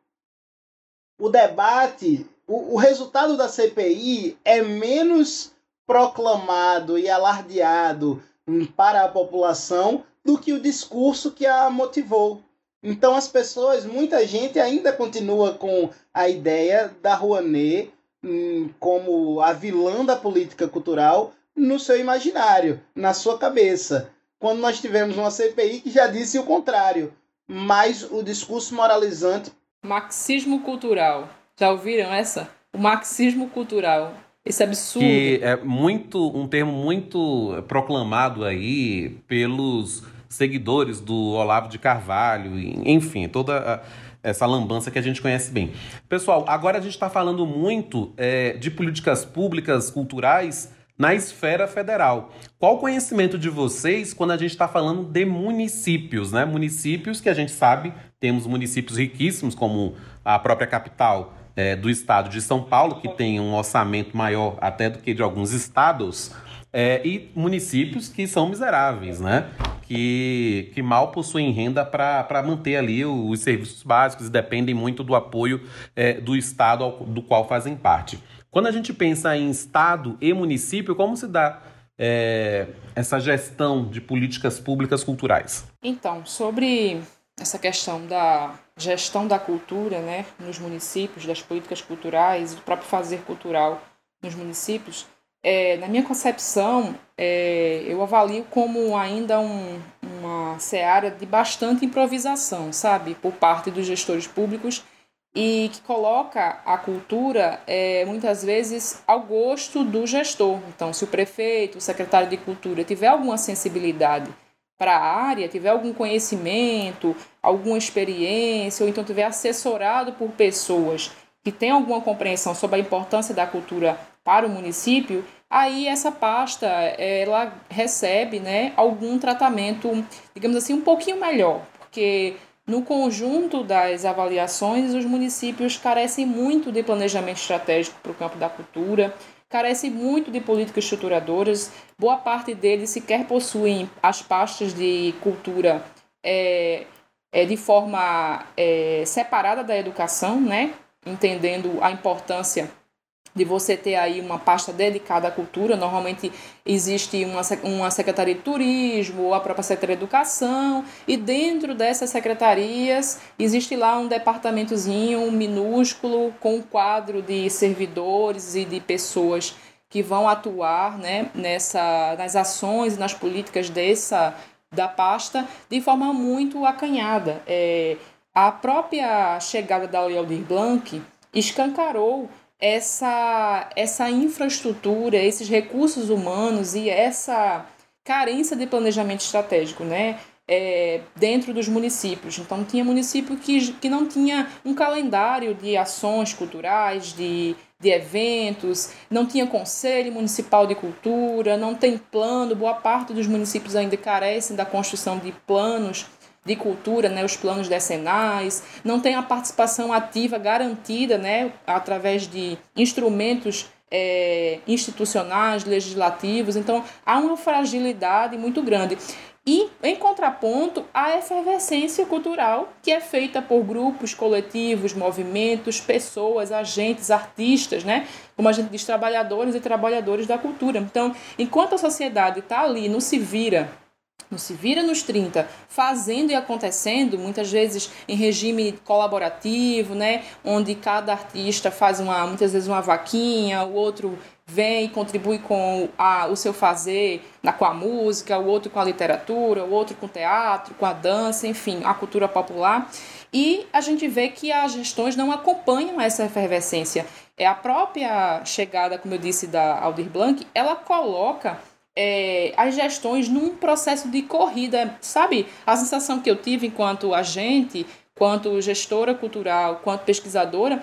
o debate, o, o resultado da CPI é menos proclamado e alardeado para a população do que o discurso que a motivou. Então as pessoas, muita gente ainda continua com a ideia da Rouanet hum, como a vilã da política cultural no seu imaginário, na sua cabeça. Quando nós tivemos uma CPI que já disse o contrário, mas o discurso moralizante. Marxismo cultural. Já ouviram essa? O marxismo cultural. Esse absurdo. Que é muito um termo muito proclamado aí pelos seguidores do Olavo de Carvalho, enfim, toda a, essa lambança que a gente conhece bem. Pessoal, agora a gente está falando muito é, de políticas públicas culturais na esfera federal. Qual o conhecimento de vocês quando a gente está falando de municípios, né? Municípios que a gente sabe, temos municípios riquíssimos, como a própria capital é, do estado de São Paulo, que tem um orçamento maior até do que de alguns estados, é, e municípios que são miseráveis, né? que, que mal possuem renda para manter ali os serviços básicos e dependem muito do apoio é, do Estado ao, do qual fazem parte. Quando a gente pensa em Estado e município, como se dá é, essa gestão de políticas públicas culturais? Então, sobre essa questão da gestão da cultura né, nos municípios, das políticas culturais, do próprio fazer cultural nos municípios, é, na minha concepção, é, eu avalio como ainda um, uma seara de bastante improvisação, sabe, por parte dos gestores públicos e que coloca a cultura é, muitas vezes ao gosto do gestor. Então, se o prefeito, o secretário de cultura tiver alguma sensibilidade para a área, tiver algum conhecimento, alguma experiência, ou então tiver assessorado por pessoas que têm alguma compreensão sobre a importância da cultura para o município, aí essa pasta ela recebe né, algum tratamento, digamos assim, um pouquinho melhor, porque no conjunto das avaliações, os municípios carecem muito de planejamento estratégico para o campo da cultura, carecem muito de políticas estruturadoras, boa parte deles sequer possuem as pastas de cultura é, é, de forma é, separada da educação, né? entendendo a importância de você ter aí uma pasta dedicada à cultura. Normalmente existe uma, uma Secretaria de Turismo ou a própria Secretaria de Educação, e dentro dessas secretarias existe lá um departamentozinho minúsculo com um quadro de servidores e de pessoas que vão atuar né, nessa, nas ações e nas políticas dessa da pasta de forma muito acanhada. É, a própria chegada da Lei Aldir Blanc escancarou essa, essa infraestrutura, esses recursos humanos e essa carência de planejamento estratégico, né? É, dentro dos municípios. Então, tinha município que, que não tinha um calendário de ações culturais, de, de eventos, não tinha conselho municipal de cultura, não tem plano. Boa parte dos municípios ainda carecem da construção de planos de cultura, né, os planos decenais, não tem a participação ativa garantida né, através de instrumentos é, institucionais, legislativos, então há uma fragilidade muito grande. E, em contraponto, a efervescência cultural, que é feita por grupos, coletivos, movimentos, pessoas, agentes, artistas, né? como a gente diz, trabalhadores e trabalhadores da cultura. Então, enquanto a sociedade está ali, não se vira no Se Vira nos 30, fazendo e acontecendo, muitas vezes em regime colaborativo, né, onde cada artista faz uma, muitas vezes uma vaquinha, o outro vem e contribui com a, o seu fazer na, com a música, o outro com a literatura, o outro com o teatro, com a dança, enfim, a cultura popular. E a gente vê que as gestões não acompanham essa efervescência. É a própria chegada, como eu disse, da Aldir Blanc, ela coloca é, as gestões num processo de corrida, sabe? A sensação que eu tive enquanto agente, quanto gestora cultural, quanto pesquisadora,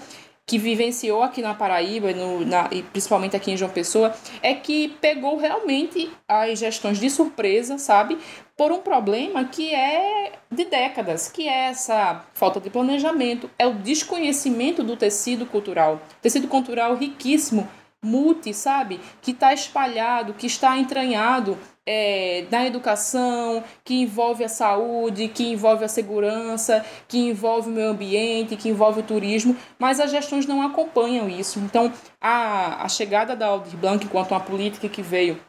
que vivenciou aqui na Paraíba no, na, e principalmente aqui em João Pessoa, é que pegou realmente as gestões de surpresa, sabe? Por um problema que é de décadas, que é essa falta de planejamento, é o desconhecimento do tecido cultural. Tecido cultural riquíssimo, multi, sabe? Que está espalhado, que está entranhado é, na educação, que envolve a saúde, que envolve a segurança, que envolve o meio ambiente, que envolve o turismo, mas as gestões não acompanham isso. Então, a, a chegada da Aldir Blanc enquanto uma política que veio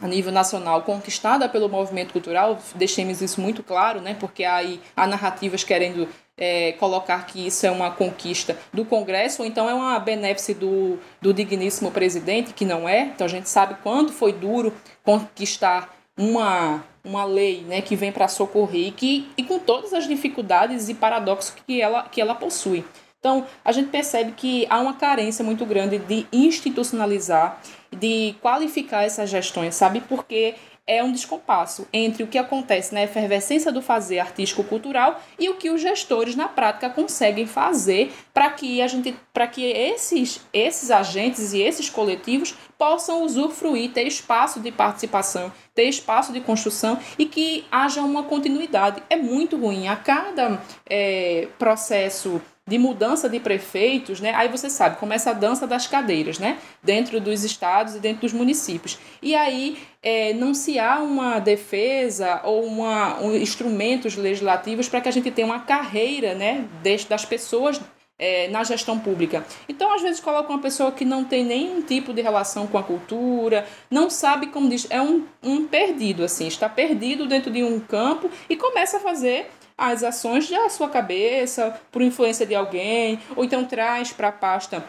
a nível nacional conquistada pelo movimento cultural, deixemos isso muito claro, né? Porque aí há narrativas querendo é, colocar que isso é uma conquista do Congresso, ou então é uma benéfice do, do digníssimo presidente, que não é. Então a gente sabe quanto foi duro conquistar uma, uma lei né, que vem para socorrer e, que, e com todas as dificuldades e paradoxos que ela, que ela possui. Então, a gente percebe que há uma carência muito grande de institucionalizar, de qualificar essas gestões, sabe? Porque é um descompasso entre o que acontece na efervescência do fazer artístico-cultural e o que os gestores na prática conseguem fazer para que a gente para que esses esses agentes e esses coletivos possam usufruir, ter espaço de participação, ter espaço de construção e que haja uma continuidade. É muito ruim. A cada é, processo de mudança de prefeitos, né? Aí você sabe, começa a dança das cadeiras, né? Dentro dos estados e dentro dos municípios. E aí é, não se há uma defesa ou uma, um, instrumentos legislativos para que a gente tenha uma carreira, né? das pessoas é, na gestão pública. Então, às vezes, coloca uma pessoa que não tem nenhum tipo de relação com a cultura, não sabe como diz, é um, um perdido, assim, está perdido dentro de um campo e começa a fazer as ações da sua cabeça, por influência de alguém, ou então traz para a pasta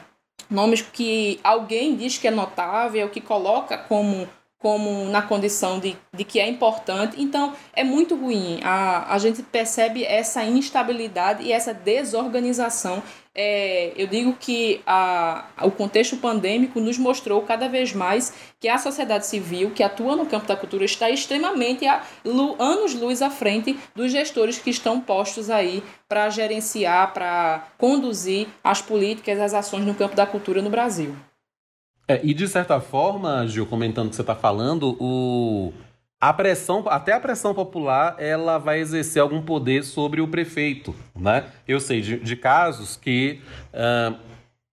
nomes que alguém diz que é notável, que coloca como como na condição de, de que é importante. Então, é muito ruim. A, a gente percebe essa instabilidade e essa desorganização é, eu digo que a, o contexto pandêmico nos mostrou cada vez mais que a sociedade civil que atua no campo da cultura está extremamente a, anos-luz à frente dos gestores que estão postos aí para gerenciar, para conduzir as políticas, as ações no campo da cultura no Brasil. É, e de certa forma, Gil, comentando o que você está falando, o a pressão, até a pressão popular, ela vai exercer algum poder sobre o prefeito, né? Eu sei de, de casos que uh,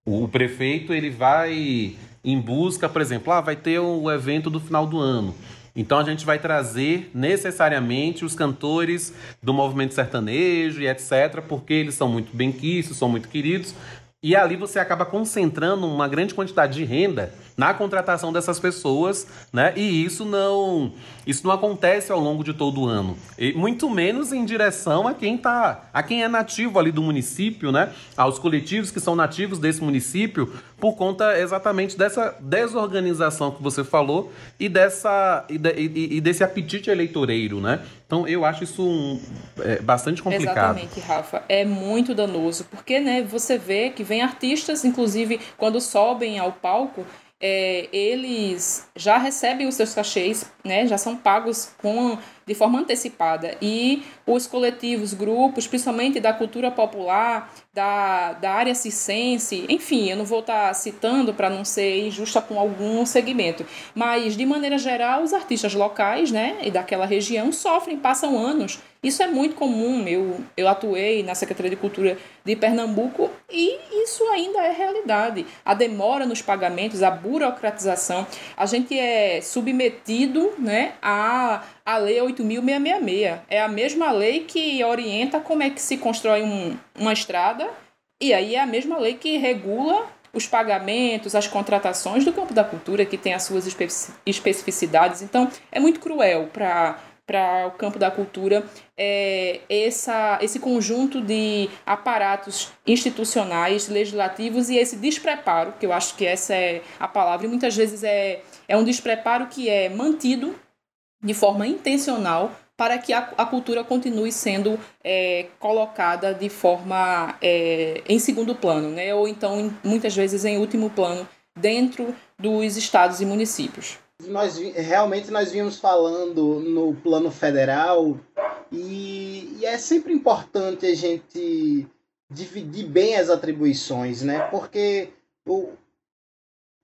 o prefeito ele vai em busca, por exemplo, ah, vai ter o evento do final do ano. Então a gente vai trazer necessariamente os cantores do movimento sertanejo e etc, porque eles são muito benquistos, são muito queridos, e ali você acaba concentrando uma grande quantidade de renda na contratação dessas pessoas, né? E isso não, isso não acontece ao longo de todo o ano. E muito menos em direção a quem tá, a quem é nativo ali do município, né? Aos coletivos que são nativos desse município, por conta exatamente dessa desorganização que você falou e dessa e, de, e, e desse apetite eleitoreiro, né? Então eu acho isso um, é, bastante complicado. Exatamente, Rafa. É muito danoso, porque né, você vê que vem artistas, inclusive quando sobem ao palco, é, eles já recebem os seus cachês, né, já são pagos com, de forma antecipada. E os coletivos, grupos, principalmente da cultura popular, da, da área circense, enfim, eu não vou estar citando para não ser injusta com algum segmento, mas de maneira geral, os artistas locais né, e daquela região sofrem, passam anos isso é muito comum. Eu, eu atuei na Secretaria de Cultura de Pernambuco e isso ainda é realidade. A demora nos pagamentos, a burocratização. A gente é submetido né, à, à Lei 8.666. É a mesma lei que orienta como é que se constrói um, uma estrada e aí é a mesma lei que regula os pagamentos, as contratações do campo da cultura, que tem as suas especificidades. Então, é muito cruel para para o campo da cultura é essa, esse conjunto de aparatos institucionais, legislativos e esse despreparo, que eu acho que essa é a palavra, e muitas vezes é, é um despreparo que é mantido de forma intencional para que a, a cultura continue sendo é, colocada de forma é, em segundo plano, né? ou então muitas vezes em último plano dentro dos estados e municípios. Nós realmente nós vimos falando no plano federal e, e é sempre importante a gente dividir bem as atribuições, né? Porque o,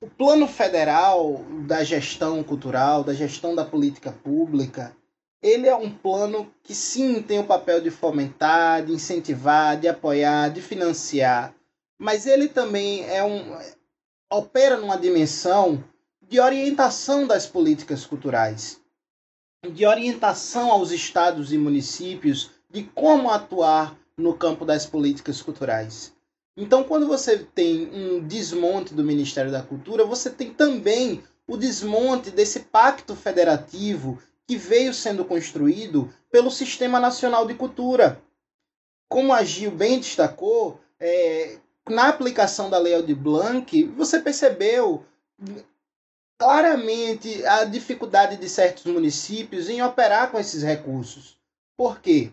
o plano federal da gestão cultural, da gestão da política pública, ele é um plano que sim tem o papel de fomentar, de incentivar, de apoiar, de financiar, mas ele também é um opera numa dimensão de orientação das políticas culturais, de orientação aos estados e municípios de como atuar no campo das políticas culturais. Então, quando você tem um desmonte do Ministério da Cultura, você tem também o desmonte desse pacto federativo que veio sendo construído pelo Sistema Nacional de Cultura. Como a Gil bem destacou, é, na aplicação da Lei Aldir Blanc, você percebeu claramente a dificuldade de certos municípios em operar com esses recursos. Por quê?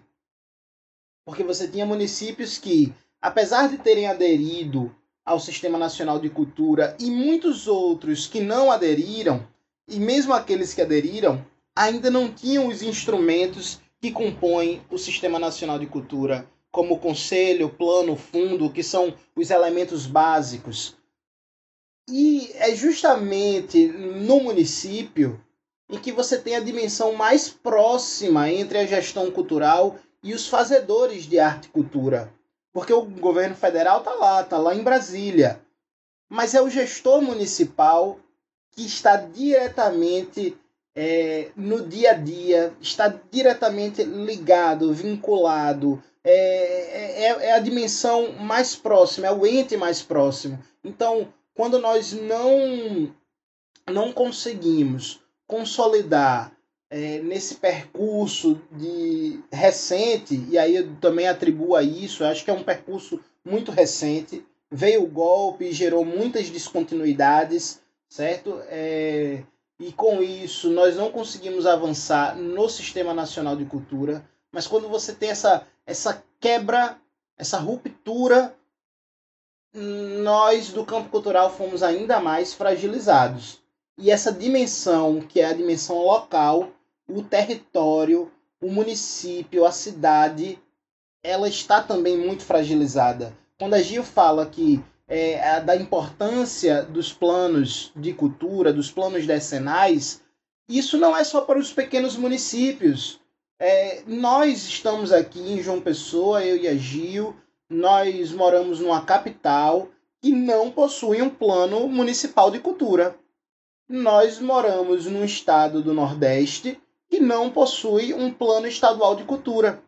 Porque você tinha municípios que, apesar de terem aderido ao Sistema Nacional de Cultura e muitos outros que não aderiram, e mesmo aqueles que aderiram, ainda não tinham os instrumentos que compõem o Sistema Nacional de Cultura, como conselho, plano, fundo, que são os elementos básicos. E é justamente no município em que você tem a dimensão mais próxima entre a gestão cultural e os fazedores de arte e cultura. Porque o governo federal está lá, está lá em Brasília. Mas é o gestor municipal que está diretamente é, no dia a dia, está diretamente ligado, vinculado, é, é, é, a dimensão mais próxima, é o ente mais próximo. Então, quando nós não, não conseguimos consolidar é, nesse percurso de recente, e aí eu também atribuo a isso, acho que é um percurso muito recente, veio o golpe gerou muitas descontinuidades, certo? É, e com isso nós não conseguimos avançar no Sistema Nacional de Cultura. Mas quando você tem essa, essa quebra, essa ruptura, nós do campo cultural fomos ainda mais fragilizados. E essa dimensão, que é a dimensão local, o território, o município, a cidade, ela está também muito fragilizada. Quando a Gil fala que é, da importância dos planos de cultura, dos planos decenais, isso não é só para os pequenos municípios. É, nós estamos aqui em João Pessoa, eu e a Gil, nós moramos numa capital que não possui um plano municipal de cultura. Nós moramos num estado do Nordeste que não possui um plano estadual de cultura.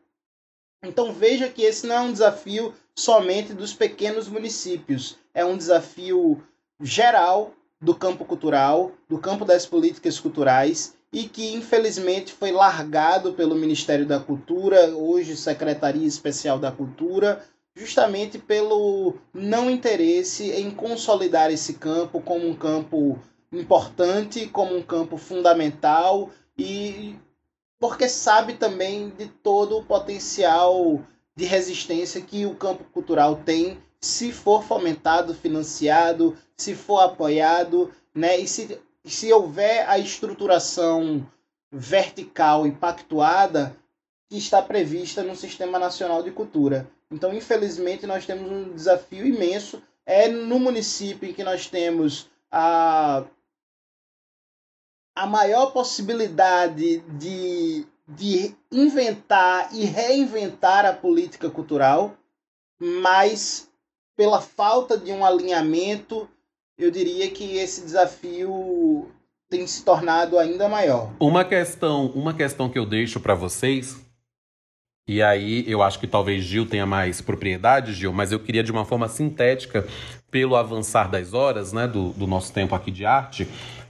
Então veja que esse não é um desafio somente dos pequenos municípios. É um desafio geral do campo cultural, do campo das políticas culturais e que infelizmente foi largado pelo Ministério da Cultura, hoje Secretaria Especial da Cultura, justamente pelo não interesse em consolidar esse campo como um campo importante, como um campo fundamental e porque sabe também de todo o potencial de resistência que o campo cultural tem se for fomentado, financiado, se for apoiado, né? E se, se houver a estruturação vertical e pactuada que está prevista no Sistema Nacional de Cultura. Então, infelizmente, nós temos um desafio imenso. É no município em que nós temos a, a maior possibilidade de de inventar e reinventar a política cultural, mas pela falta de um alinhamento, eu diria que esse desafio tem se tornado ainda maior. Uma questão, uma questão que eu deixo para vocês, e aí eu acho que talvez Gil tenha mais propriedade, Gil, mas eu queria de uma forma sintética, pelo avançar das horas, né, do, do nosso tempo aqui de arte,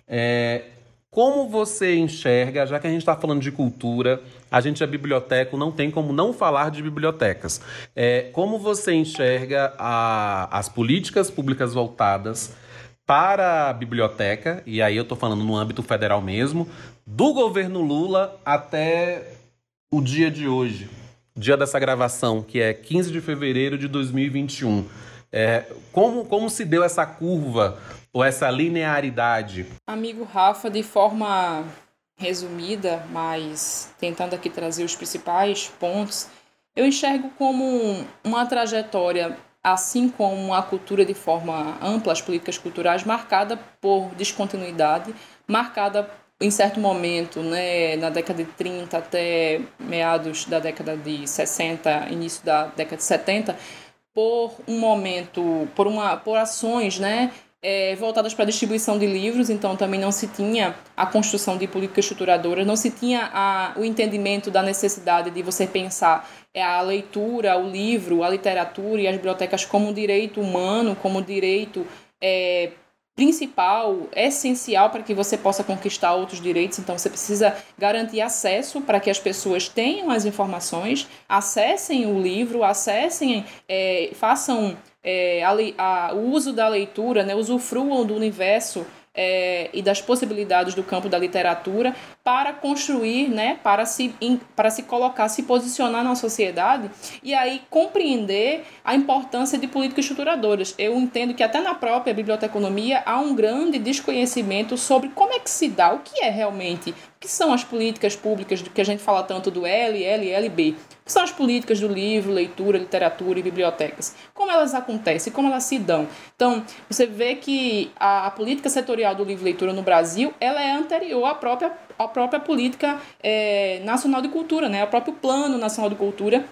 é, Como você enxerga, já que a gente está falando de cultura, a gente é biblioteca, não tem como não falar de bibliotecas. É, como você enxerga a, as políticas públicas voltadas para a biblioteca, e aí eu estou falando no âmbito federal mesmo, do governo Lula até o dia de hoje, dia dessa gravação, que é 15 de fevereiro de 2021. É, como, como se deu essa curva ou essa linearidade? Amigo Rafa, de forma resumida, mas tentando aqui trazer os principais pontos, eu enxergo como uma trajetória assim como a cultura de forma ampla, as políticas culturais, marcada por descontinuidade, marcada em certo momento, né, na década de 30 até meados da década de 60, início da década de 70, por um momento, por, uma, por ações né, é, voltadas para a distribuição de livros, então também não se tinha a construção de políticas estruturadoras, não se tinha a, o entendimento da necessidade de você pensar é, a leitura, o livro, a literatura e as bibliotecas como um direito humano, como direito é, principal, essencial para que você possa conquistar outros direitos. Então, você precisa garantir acesso para que as pessoas tenham as informações, acessem o livro, acessem, é, façam é, a, a, o uso da leitura, né, usufruam do universo é, e das possibilidades do campo da literatura para construir, né, para se, para se colocar, se posicionar na sociedade e aí compreender a importância de políticas estruturadoras. Eu entendo que até na própria biblioteconomia há um grande desconhecimento sobre como é que se dá, o que é realmente, o que são as políticas públicas que a gente fala tanto do L, L, L, B que são as políticas do livro, leitura, literatura e bibliotecas. Como elas acontecem, como elas se dão. Então, você vê que a, a política setorial do livro e leitura no Brasil, ela é anterior à própria, à própria política é, nacional de cultura, né? ao próprio Plano Nacional de Cultura,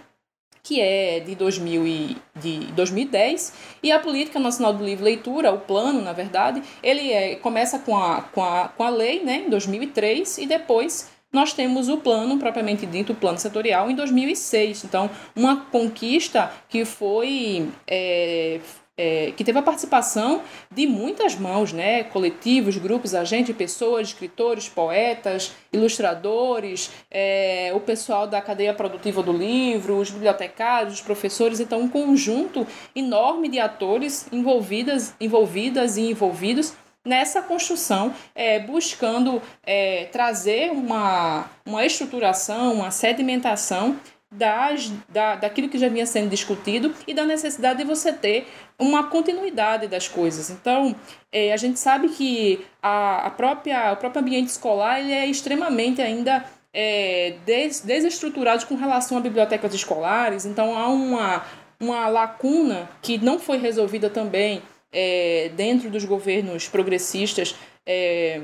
que é de, 2000 e, de 2010, e a Política Nacional do Livro Leitura, o plano, na verdade, ele é, começa com a, com, a, com a lei, né, em 2003, e depois nós temos o plano propriamente dito, o plano setorial, em 2006. Então, uma conquista que foi. É, é, que teve a participação de muitas mãos, né? coletivos, grupos, agentes, pessoas, escritores, poetas, ilustradores, é, o pessoal da cadeia produtiva do livro, os bibliotecários, os professores, então um conjunto enorme de atores envolvidas, envolvidas e envolvidos nessa construção, é, buscando é, trazer uma, uma estruturação, uma sedimentação das, da, daquilo que já vinha sendo discutido e da necessidade de você ter uma continuidade das coisas. Então, é, a gente sabe que a, a própria, o próprio ambiente escolar ele é extremamente ainda é, des, desestruturado com relação a bibliotecas escolares, então há uma, uma lacuna que não foi resolvida também é, dentro dos governos progressistas, é,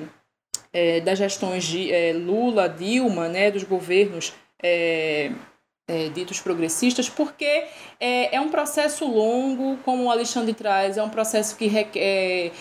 é, das gestões de Lula, Dilma, né, dos governos é, é, ditos progressistas, porque é, um processo longo, como o Alexandre traz, é um processo que requer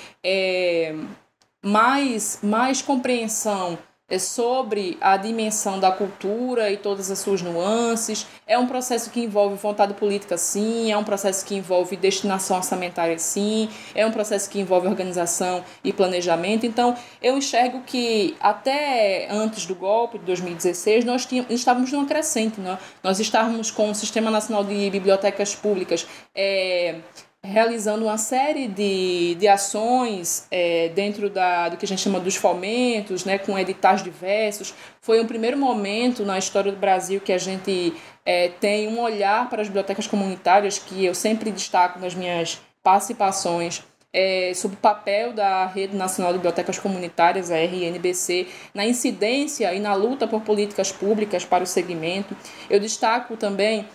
mais, mais compreensão é sobre a dimensão da cultura e todas as suas nuances. É um processo que envolve vontade política, sim, é um processo que envolve destinação orçamentária, sim, é um processo que envolve organização e planejamento. Então, eu enxergo que até antes do golpe de 2016, nós tínhamos, estávamos numa crescente, né? nós estávamos com o Sistema Nacional de Bibliotecas Públicas. É, realizando uma série de, de ações é, dentro da, do que a gente chama dos fomentos, né, com editais diversos. Foi um primeiro momento na história do Brasil que a gente é, tem um olhar para as bibliotecas comunitárias, que eu sempre destaco nas minhas participações, é, sobre o papel da Rede Nacional de Bibliotecas Comunitárias, a RNBC, na incidência e na luta por políticas públicas para o segmento. Eu destaco também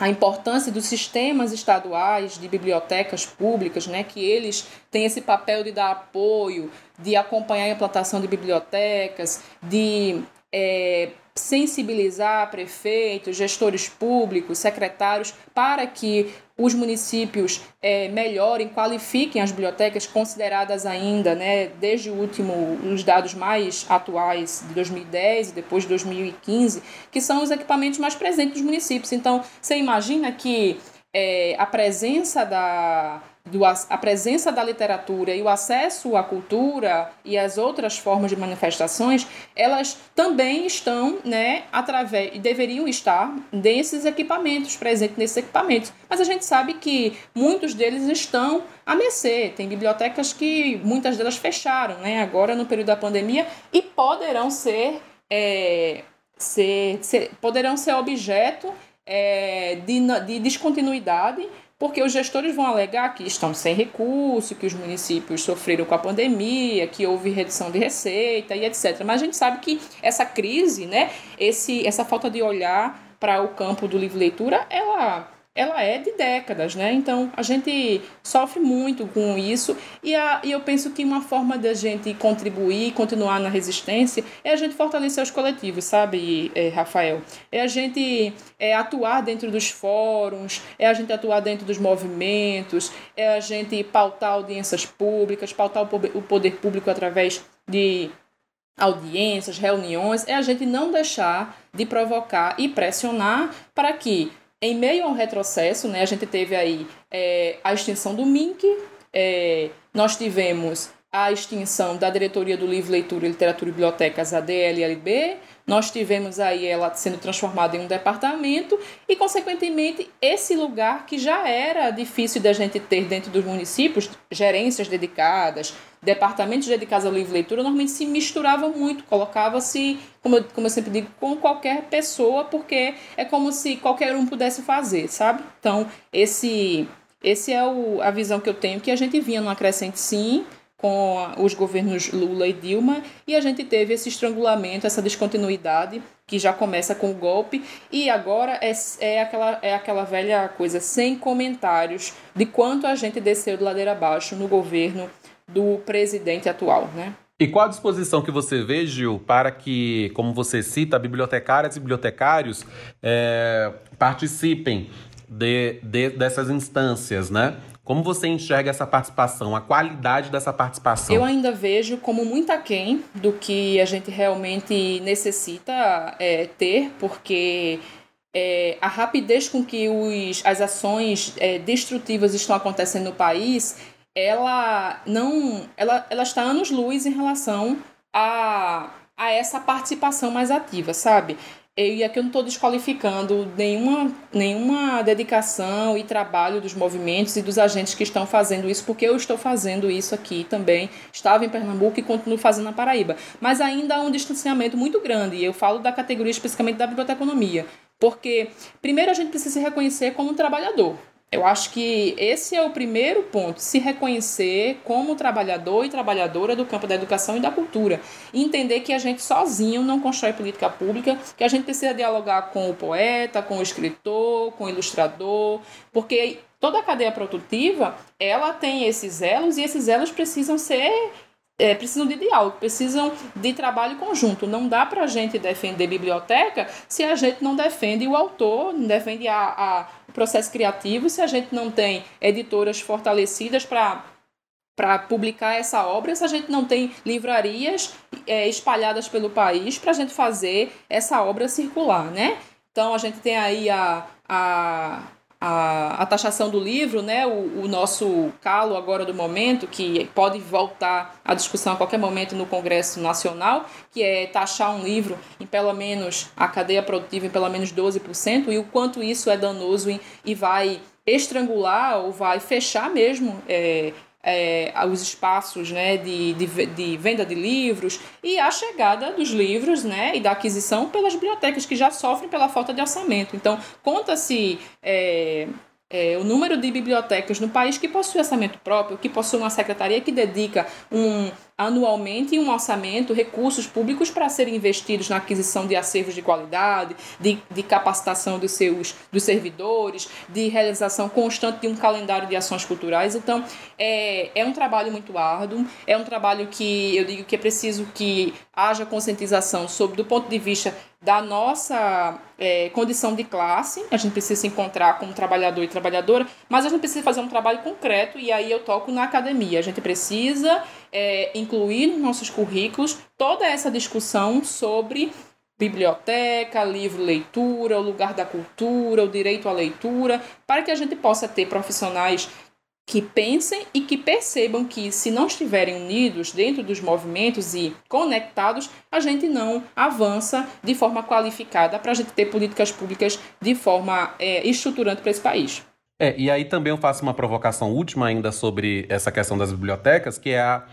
a importância dos sistemas estaduais de bibliotecas públicas, né, que eles têm esse papel de dar apoio, de acompanhar a implantação de bibliotecas, de é, sensibilizar prefeitos, gestores públicos, secretários, para que os municípios é, melhorem, qualifiquem as bibliotecas consideradas ainda, né, desde o último, os dados mais atuais de 2010 e depois de 2015, que são os equipamentos mais presentes dos municípios. Então, você imagina que é, a presença da, do, a presença da literatura e o acesso à cultura e as outras formas de manifestações, elas também estão, né, através, deveriam estar nesses equipamentos, presentes nesses equipamentos. Mas a gente sabe que muitos deles estão a mercê. Tem bibliotecas que muitas delas fecharam, né, agora no período da pandemia, e poderão ser, é, ser, ser poderão ser objeto é, de, de descontinuidade porque os gestores vão alegar que estão sem recurso, que os municípios sofreram com a pandemia, que houve redução de receita e etc. Mas a gente sabe que essa crise, né, esse, essa falta de olhar para o campo do livro-leitura, ela ela é de décadas, né? Então a gente sofre muito com isso e, a, e eu penso que uma forma da gente contribuir, continuar na resistência, é a gente fortalecer os coletivos, sabe, é, Rafael? É a gente é, atuar dentro dos fóruns, é a gente atuar dentro dos movimentos, é a gente pautar audiências públicas, pautar o poder público através de audiências, reuniões, é a gente não deixar de provocar e pressionar para que em meio ao retrocesso, né, a gente teve aí é, a extinção do MINC, é, nós tivemos a extinção da Diretoria do Livro, Leitura, Literatura e Bibliotecas, a DLLB, nós tivemos aí ela sendo transformada em um departamento e, consequentemente, esse lugar que já era difícil da gente ter dentro dos municípios, gerências dedicadas, departamentos ao livro e leitura, normalmente se misturava muito, colocava-se, como eu, como eu sempre digo, com qualquer pessoa, porque é como se qualquer um pudesse fazer, sabe? Então, esse, esse é o, a visão que eu tenho, que a gente vinha numa crescente sim, com os governos Lula e Dilma, e a gente teve esse estrangulamento, essa descontinuidade que já começa com o golpe, e agora é, é, aquela, é aquela velha coisa, sem comentários de quanto a gente desceu de ladeira abaixo no governo do presidente atual, né? E qual a disposição que você vê, Gil, para que, como você cita, bibliotecárias e bibliotecários é, participem de, de, dessas instâncias, né? Como você enxerga essa participação, a qualidade dessa participação? Eu ainda vejo como muito aquém do que a gente realmente necessita é, ter, porque é, a rapidez com que os, as ações é, destrutivas estão acontecendo no país ela não ela, ela está anos luz em relação a, a essa participação mais ativa, sabe? E aqui eu não estou desqualificando nenhuma, nenhuma dedicação e trabalho dos movimentos e dos agentes que estão fazendo isso, porque eu estou fazendo isso aqui também. Estava em Pernambuco e continuo fazendo na Paraíba. Mas ainda há um distanciamento muito grande, e eu falo da categoria especificamente da biblioteconomia. Porque, primeiro, a gente precisa se reconhecer como um trabalhador. Eu acho que esse é o primeiro ponto, se reconhecer como trabalhador e trabalhadora do campo da educação e da cultura. Entender que a gente sozinho não constrói política pública, que a gente precisa dialogar com o poeta, com o escritor, com o ilustrador, porque toda a cadeia produtiva, ela tem esses elos e esses elos precisam ser é, precisam de diálogo, precisam de trabalho conjunto. Não dá para a gente defender biblioteca se a gente não defende o autor, não defende a, o processo criativo, se a gente não tem editoras fortalecidas para para publicar essa obra, se a gente não tem livrarias é, espalhadas pelo país para a gente fazer essa obra circular, né? Então a gente tem aí a, a a, a taxação do livro, né, o, o nosso calo agora do momento, que pode voltar à discussão a qualquer momento no Congresso Nacional, que é taxar um livro em pelo menos a cadeia produtiva em pelo menos 12%, e o quanto isso é danoso e, e vai estrangular ou vai fechar mesmo é, é, os espaços né, de, de, de, venda de livros e a chegada dos livros né, e da aquisição pelas bibliotecas que já sofrem pela falta de orçamento. Então, conta-se é, é, o número de bibliotecas no país que possui orçamento próprio, que possui uma secretaria que dedica um anualmente um orçamento, recursos públicos para serem investidos na aquisição de acervos de qualidade, de, de capacitação dos seus dos servidores, de realização constante de um calendário de ações culturais. Então, é, é um trabalho muito árduo, é um trabalho que eu digo que é preciso que haja conscientização sobre, do ponto de vista da nossa é, condição de classe, a gente precisa se encontrar como trabalhador e trabalhadora, mas a gente precisa fazer um trabalho concreto e aí eu toco na academia. A gente precisa é, incluir nos nossos currículos toda essa discussão sobre biblioteca, livro, leitura, o lugar da cultura, o direito à leitura, para que a gente possa ter profissionais que pensem e que percebam que, se não estiverem unidos dentro dos movimentos e conectados, a gente não avança de forma qualificada para a gente ter políticas públicas de forma é, estruturante para esse país. É, e aí também eu faço uma provocação última ainda sobre essa questão das bibliotecas, que é a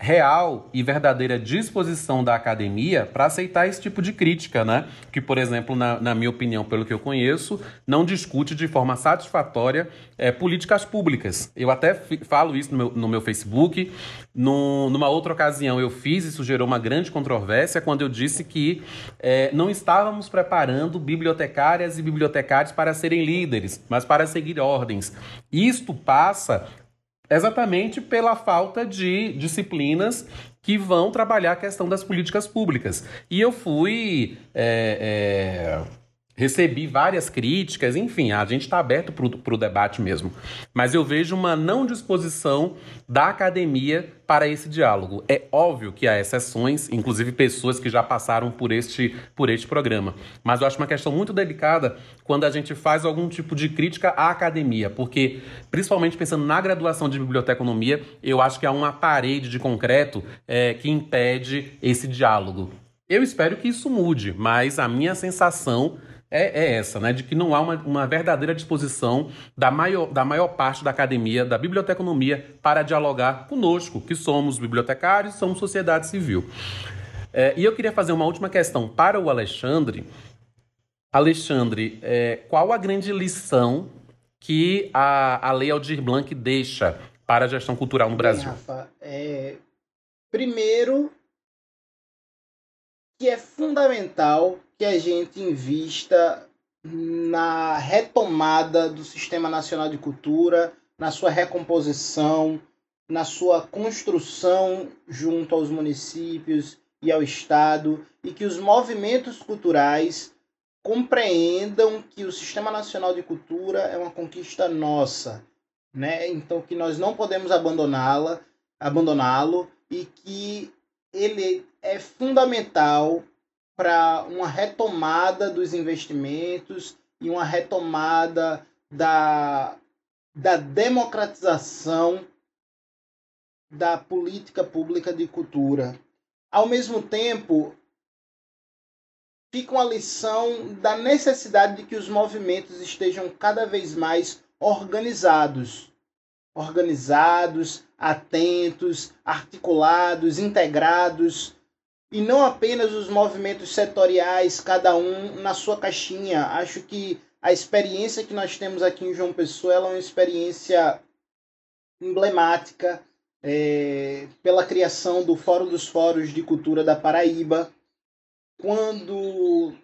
real e verdadeira disposição da academia para aceitar esse tipo de crítica, né? Que, por exemplo, na, na, minha opinião, pelo que eu conheço, não discute de forma satisfatória é, políticas públicas. Eu até falo isso no meu, no meu Facebook. No, numa outra ocasião eu fiz, isso gerou uma grande controvérsia quando eu disse que é, não estávamos preparando bibliotecárias e bibliotecários para serem líderes, mas para seguir ordens. Isto passa exatamente pela falta de disciplinas que vão trabalhar a questão das políticas públicas. E eu fui é, é, recebi várias críticas, enfim, a gente está aberto para o debate mesmo. Mas eu vejo uma não disposição da academia para esse diálogo. É óbvio que há exceções, inclusive pessoas que já passaram por este, por este programa. Mas eu acho uma questão muito delicada quando a gente faz algum tipo de crítica à academia, porque, principalmente pensando na graduação de biblioteconomia, eu acho que há uma parede de concreto é, que impede esse diálogo. Eu espero que isso mude, mas a minha sensação é, é, essa, né? De que não há uma, uma, verdadeira disposição da maior, da maior parte da academia, da biblioteconomia, para dialogar conosco, que somos bibliotecários, somos sociedade civil. É, e eu queria fazer uma última questão para o Alexandre. Alexandre, é, qual a grande lição que a, a Lei Aldir Blanc deixa para a gestão cultural no Brasil? Bem, Rafa, é, primeiro, que é fundamental que a gente invista na retomada do Sistema Nacional de Cultura, na sua recomposição, na sua construção junto aos municípios e ao Estado, e que os movimentos culturais compreendam que o Sistema Nacional de Cultura é uma conquista nossa, né? Então que nós não podemos abandoná-la, abandoná-lo e que ele é fundamental para uma retomada dos investimentos e uma retomada da, da democratização da política pública de cultura. Ao mesmo tempo, fica uma lição da necessidade de que os movimentos estejam cada vez mais organizados. Organizados, atentos, articulados, integrados e não apenas os movimentos setoriais, cada um na sua caixinha. Acho que a experiência que nós temos aqui em João Pessoa é uma experiência emblemática é, pela criação do Fórum dos Fóruns de Cultura da Paraíba, quando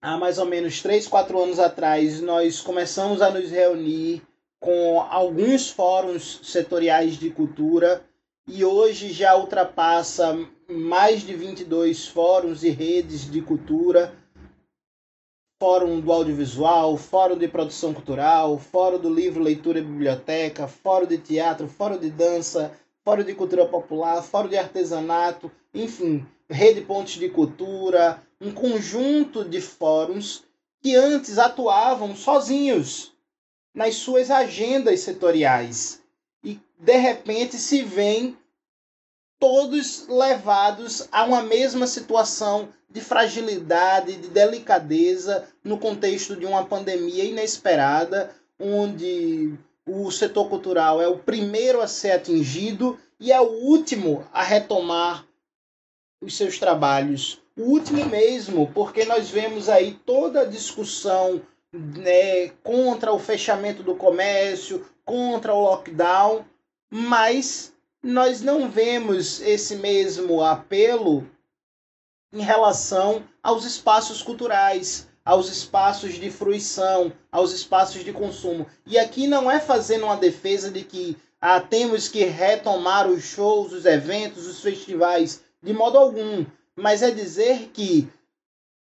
há mais ou menos 3, 4 anos atrás nós começamos a nos reunir com alguns fóruns setoriais de cultura e hoje já ultrapassa mais de 22 fóruns e redes de cultura, Fórum do Audiovisual, Fórum de Produção Cultural, Fórum do Livro, Leitura e Biblioteca, Fórum de Teatro, Fórum de Dança, Fórum de Cultura Popular, Fórum de Artesanato, enfim, Rede Pontes de Cultura, um conjunto de fóruns que antes atuavam sozinhos nas suas agendas setoriais. E de repente se veem todos levados a uma mesma situação de fragilidade, de delicadeza no contexto de uma pandemia inesperada, onde o setor cultural é o primeiro a ser atingido e é o último a retomar os seus trabalhos. O último mesmo, porque nós vemos aí toda a discussão né, contra o fechamento do comércio, contra o lockdown, mas nós não vemos esse mesmo apelo em relação aos espaços culturais, aos espaços de fruição, aos espaços de consumo. E aqui não é fazendo uma defesa de que ah, temos que retomar os shows, os eventos, os festivais, de modo algum, mas é dizer que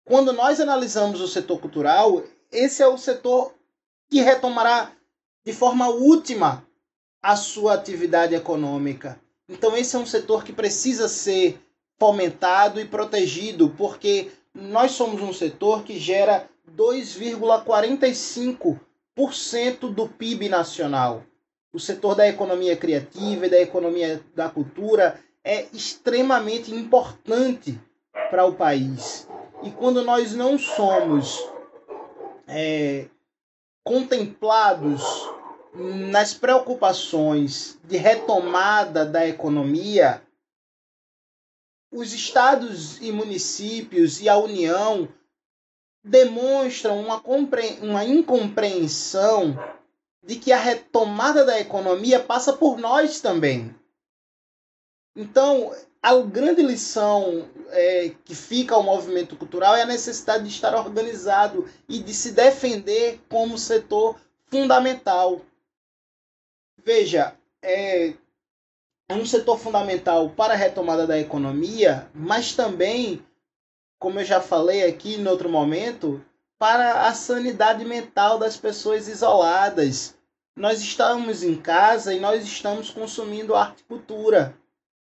quando nós analisamos o setor cultural, esse é o setor que retomará de forma última a sua atividade econômica. Então, esse é um setor que precisa ser fomentado e protegido, porque nós somos um setor que gera 2,45% do PIB nacional. o setor da economia criativa e da economia da cultura é extremamente importante para o país. E quando nós não somos é, contemplados nas preocupações de retomada da economia, os estados e municípios e a União demonstram uma, uma incompreensão de que a retomada da economia passa por nós também. Então, a grande lição é, que fica ao movimento cultural é a necessidade de estar organizado e de se defender como setor fundamental. Veja, é, é um setor fundamental para a retomada da economia, mas também, como eu já falei aqui em outro momento, para a sanidade mental das pessoas isoladas. Nós estamos em casa e nós estamos consumindo arte e cultura.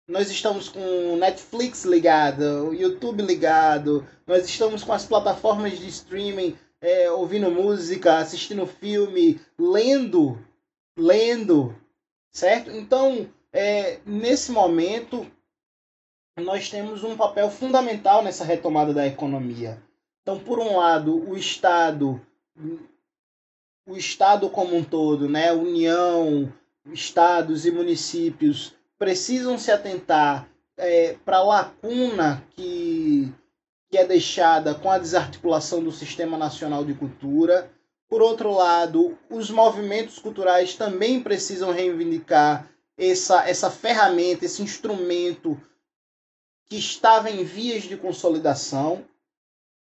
Nós estamos com Netflix ligado, YouTube ligado, nós estamos com as plataformas de streaming é, ouvindo música, assistindo filme, lendo, lendo, certo? Então, é, nesse momento, nós temos um papel fundamental nessa retomada da economia. Então, por um lado, o Estado, o Estado como um todo, né, União, estados e municípios precisam se atentar é, para a lacuna que, que é deixada com a desarticulação do Sistema Nacional de Cultura. Por outro lado, os movimentos culturais também precisam reivindicar essa, essa ferramenta, esse instrumento que estava em vias de consolidação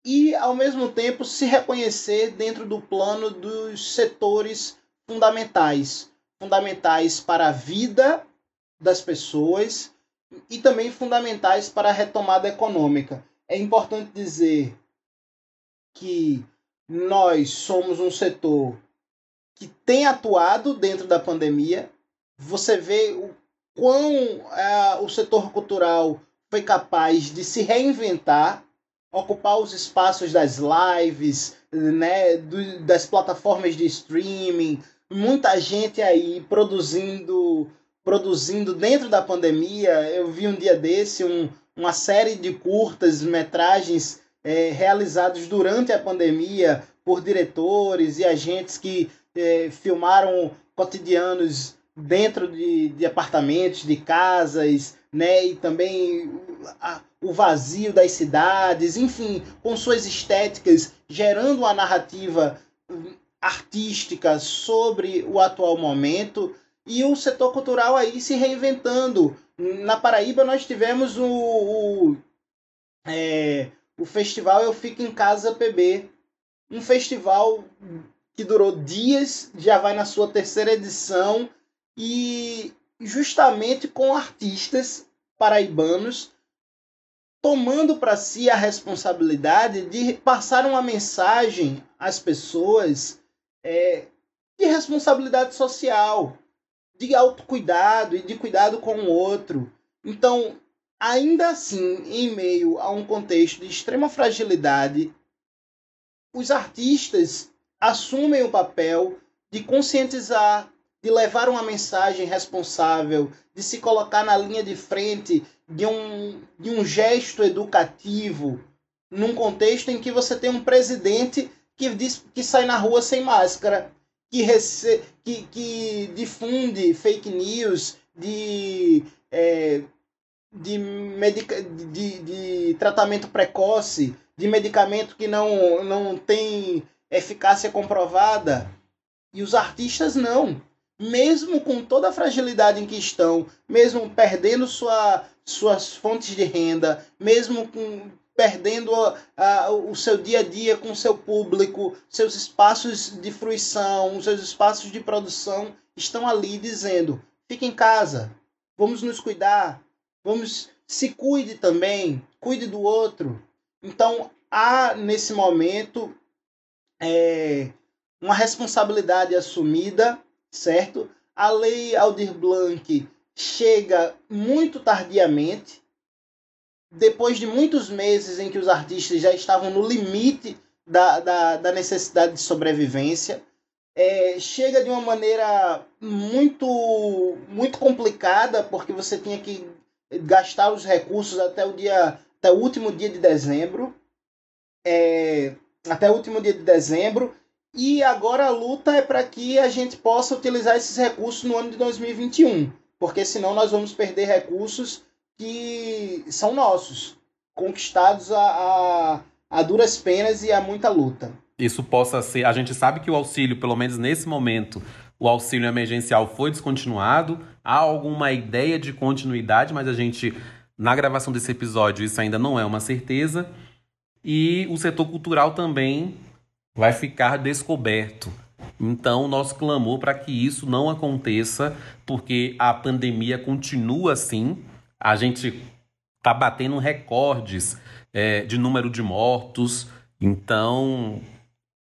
e, ao mesmo tempo, se reconhecer dentro do plano dos setores fundamentais fundamentais para a vida das pessoas e também fundamentais para a retomada econômica. É importante dizer que nós somos um setor que tem atuado dentro da pandemia, você vê o quão uh, o setor cultural foi capaz de se reinventar, ocupar os espaços das lives, né, do, das plataformas de streaming, muita gente aí produzindo produzindo dentro da pandemia. Eu vi um dia desse um, uma série de curtas metragens é, realizados durante a pandemia por diretores e agentes que é, filmaram cotidianos dentro de, de apartamentos, de casas, né? E também a, o vazio das cidades, enfim, com suas estéticas, gerando uma narrativa hum, artística sobre o atual momento e o setor cultural aí se reinventando. Na Paraíba nós tivemos o, o, é, o festival Eu Fico em Casa PB, um festival que durou dias, já vai na sua terceira edição e justamente com artistas paraibanos tomando para si a responsabilidade de passar uma mensagem às pessoas é, de responsabilidade social, de autocuidado e de cuidado com o outro. Então, ainda assim, em meio a um contexto de extrema fragilidade, os artistas assumem o papel de conscientizar, de levar uma mensagem responsável, de se colocar na linha de frente de um, de um gesto educativo, num contexto em que você tem um presidente que diz que sai na rua sem máscara, que, rece... que, que difunde fake news de, é, de, medica... de, de tratamento precoce, de medicamento que não, não tem eficácia comprovada. E os artistas não. Mesmo com toda a fragilidade em que estão, mesmo perdendo sua, suas fontes de renda, mesmo com perdendo a, o seu dia a dia com seu público, seus espaços de fruição, seus espaços de produção estão ali dizendo: fique em casa, vamos nos cuidar, vamos se cuide também, cuide do outro. Então há nesse momento é, uma responsabilidade assumida, certo? A lei Aldir Blanc chega muito tardiamente, depois de muitos meses em que os artistas já estavam no limite da, da, da necessidade de sobrevivência, é, chega de uma maneira muito, muito complicada, porque você tinha que gastar os recursos até o dia até o último dia de dezembro. É, até o último dia de dezembro. E agora a luta é para que a gente possa utilizar esses recursos no ano de 2021. Porque senão nós vamos perder recursos que são nossos, conquistados a, a, a duras penas e a muita luta. Isso possa ser. A gente sabe que o auxílio, pelo menos nesse momento, o auxílio emergencial foi descontinuado. Há alguma ideia de continuidade, mas a gente, na gravação desse episódio, isso ainda não é uma certeza. E o setor cultural também vai ficar descoberto. Então, nosso clamor para que isso não aconteça, porque a pandemia continua assim. A gente está batendo recordes é, de número de mortos. Então,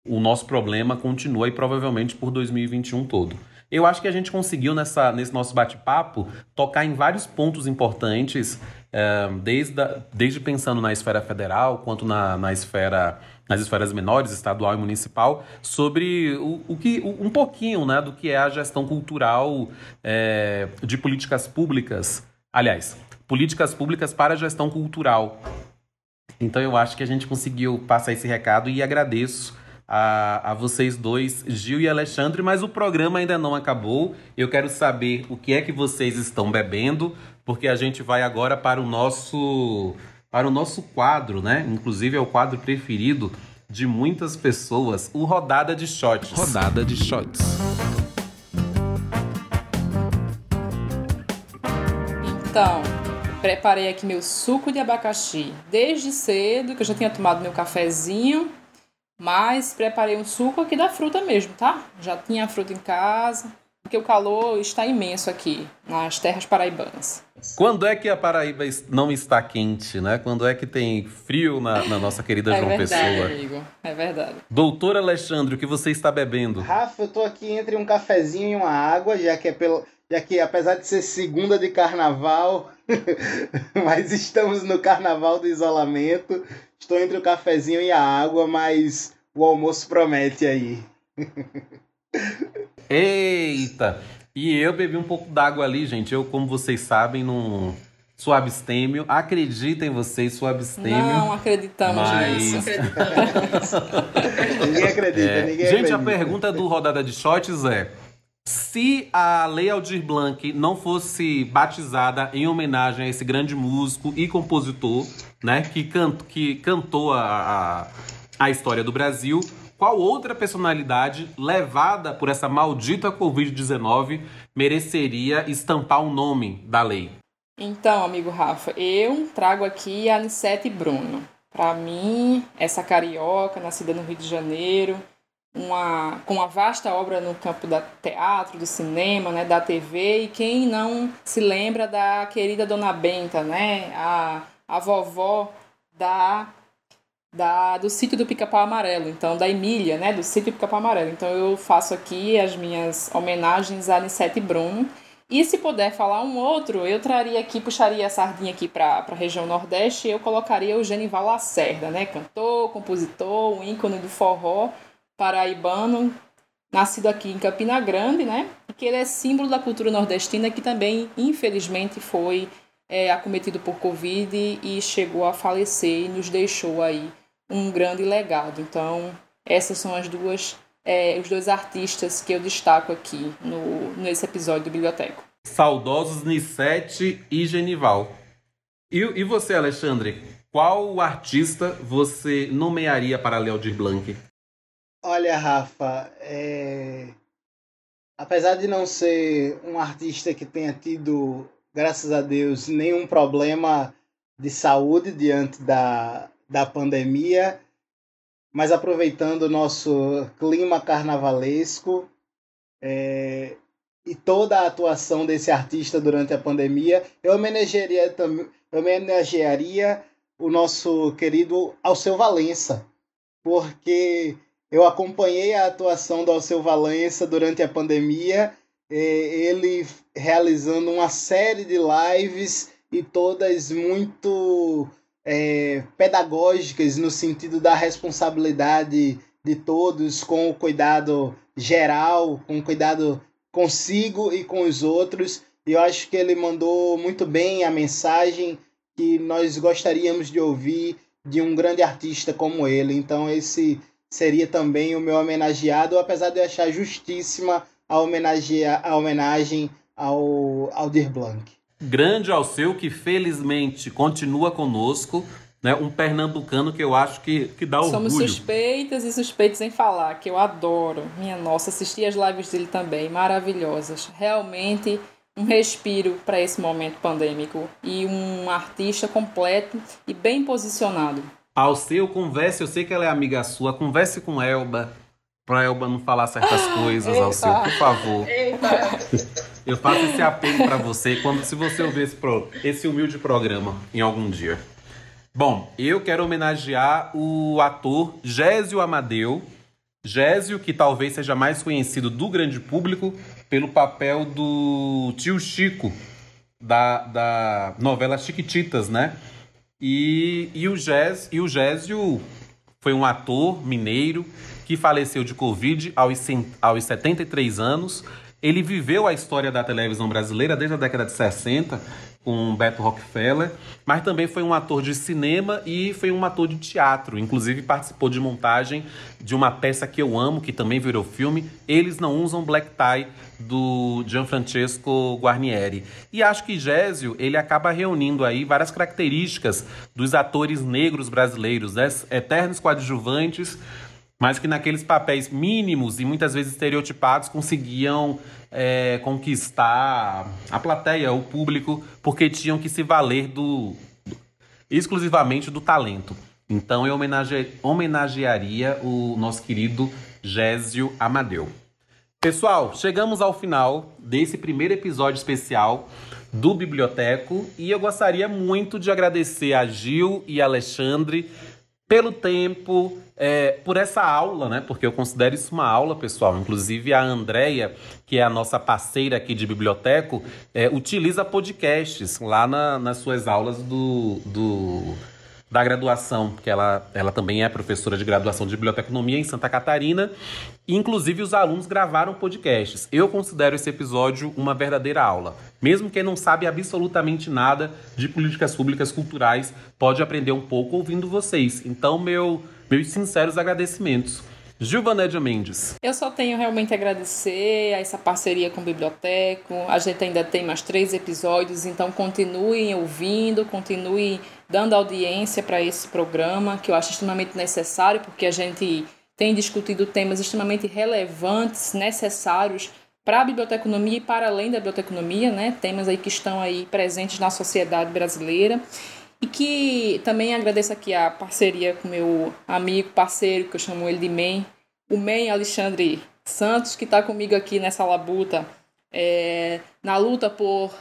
o nosso problema continua e provavelmente por 2021 todo. Eu acho que a gente conseguiu nessa, nesse nosso bate-papo tocar em vários pontos importantes, é, desde, desde pensando na esfera federal quanto na, na esfera nas esferas menores, estadual e municipal, sobre o, o que um pouquinho né, do que é a gestão cultural é, de políticas públicas. Aliás, políticas públicas para gestão cultural. Então eu acho que a gente conseguiu passar esse recado e agradeço a, a vocês dois, Gil e Alexandre, mas o programa ainda não acabou. Eu quero saber o que é que vocês estão bebendo, porque a gente vai agora para o nosso para o nosso quadro, né? Inclusive é o quadro preferido de muitas pessoas, o Rodada de Shots. Rodada de Shots. Então, preparei aqui meu suco de abacaxi desde cedo, que eu já tinha tomado meu cafezinho mas preparei um suco aqui da fruta mesmo, tá? Já tinha a fruta em casa, porque o calor está imenso aqui nas terras paraibanas. Quando é que a Paraíba não está quente, né? Quando é que tem frio na, na nossa querida é João verdade, Pessoa? amigo. É verdade. Doutor Alexandre, o que você está bebendo? Rafa, eu tô aqui entre um cafezinho e uma água, já que é pelo, já que apesar de ser segunda de carnaval, mas estamos no carnaval do isolamento. Estou entre o cafezinho e a água, mas o almoço promete aí. Eita! E eu bebi um pouco d'água ali, gente. Eu, como vocês sabem, não sou abstêmio. Acreditem vocês, sou abstêmio. Não acreditamos mas... nisso. ninguém acredita, É, ninguém gente, acredita. a pergunta do Rodada de Shots é: se a Lei Aldir Blanc não fosse batizada em homenagem a esse grande músico e compositor, né, que, can que cantou a, a, a história do Brasil, qual outra personalidade levada por essa maldita Covid-19 mereceria estampar o nome da lei? Então, amigo Rafa, eu trago aqui a Anissete Bruno. Para mim, essa carioca, nascida no Rio de Janeiro, uma, com uma vasta obra no campo do teatro, do cinema, né, da TV, e quem não se lembra da querida Dona Benta, né, a, a vovó da, da, do sítio do Pica-Pau Amarelo, então da Emília, né, do sítio do Pica-Pau Amarelo. Então eu faço aqui as minhas homenagens a Anissete Bruno, e se puder falar um outro, eu traria aqui, puxaria a sardinha aqui para a região Nordeste, eu colocaria o Genival Lacerda, né? Cantor, compositor, um ícone do forró paraibano, nascido aqui em Campina Grande, né? E que ele é símbolo da cultura nordestina, que também, infelizmente, foi é, acometido por Covid e chegou a falecer e nos deixou aí um grande legado. Então, essas são as duas é, os dois artistas que eu destaco aqui no, nesse episódio do Biblioteco. Saudosos Nissete e Genival. E, e você, Alexandre? Qual artista você nomearia para Léo Aldir Blanc? Olha, Rafa, é... apesar de não ser um artista que tenha tido, graças a Deus, nenhum problema de saúde diante da, da pandemia, mas aproveitando o nosso clima carnavalesco é, e toda a atuação desse artista durante a pandemia, eu homenagearia, tam- eu homenagearia o nosso querido Alceu Valença, porque eu acompanhei a atuação do Alceu Valença durante a pandemia, eh, ele realizando uma série de lives e todas muito eh, pedagógicas no sentido da responsabilidade de todos com o cuidado geral, com cuidado consigo e com os outros. E eu acho que ele mandou muito bem a mensagem que nós gostaríamos de ouvir de um grande artista como ele. Então esse seria também o meu homenageado, apesar de eu achar justíssima a, homenagear, a homenagem ao Aldir Blanc. Grande ao seu que felizmente continua conosco, né? Um pernambucano que eu acho que, que dá orgulho. Somos suspeitas e suspeitos em falar, que eu adoro. Minha nossa, assisti as lives dele também, maravilhosas. Realmente um respiro para esse momento pandêmico e um artista completo e bem posicionado. Ao seu, converse, eu sei que ela é amiga sua, converse com Elba, pra Elba não falar certas coisas, ao seu, por favor. Eita. Eu faço esse apelo para você quando se você ouvir esse, pro, esse humilde programa em algum dia. Bom, eu quero homenagear o ator Gésio Amadeu. Gésio, que talvez seja mais conhecido do grande público pelo papel do tio Chico, da, da novela Chiquititas, né? E, e, o Gés, e o Gésio foi um ator mineiro que faleceu de Covid aos, aos 73 anos ele viveu a história da televisão brasileira desde a década de 60 com Beto Rockefeller, mas também foi um ator de cinema e foi um ator de teatro. Inclusive participou de montagem de uma peça que eu amo, que também virou filme. Eles não usam black tie do Gianfrancesco Guarnieri. E acho que Gésio, ele acaba reunindo aí várias características dos atores negros brasileiros, né? eternos coadjuvantes mas que naqueles papéis mínimos e muitas vezes estereotipados conseguiam é, conquistar a plateia, o público, porque tinham que se valer do, do exclusivamente do talento. Então eu homenage, homenagearia o nosso querido Gésio Amadeu. Pessoal, chegamos ao final desse primeiro episódio especial do Biblioteco e eu gostaria muito de agradecer a Gil e Alexandre pelo tempo, é, por essa aula, né? Porque eu considero isso uma aula, pessoal. Inclusive a Andrea, que é a nossa parceira aqui de biblioteco, é, utiliza podcasts lá na, nas suas aulas do, do da graduação, que ela, ela também é professora de graduação de biblioteconomia em Santa Catarina. Inclusive, os alunos gravaram podcasts. Eu considero esse episódio uma verdadeira aula. Mesmo quem não sabe absolutamente nada de políticas públicas culturais, pode aprender um pouco ouvindo vocês. Então, meu, meus sinceros agradecimentos. Gilvanédia Mendes. Eu só tenho realmente a agradecer a essa parceria com o Biblioteco. A gente ainda tem mais três episódios, então continuem ouvindo, continuem dando audiência para esse programa, que eu acho extremamente necessário, porque a gente tem discutido temas extremamente relevantes, necessários para a biblioteconomia e para além da biblioteconomia, né? Temas aí que estão aí presentes na sociedade brasileira. E que também agradeço aqui a parceria com meu amigo, parceiro, que eu chamo ele de MEN, o MEN Alexandre Santos, que está comigo aqui nessa labuta, é, na luta por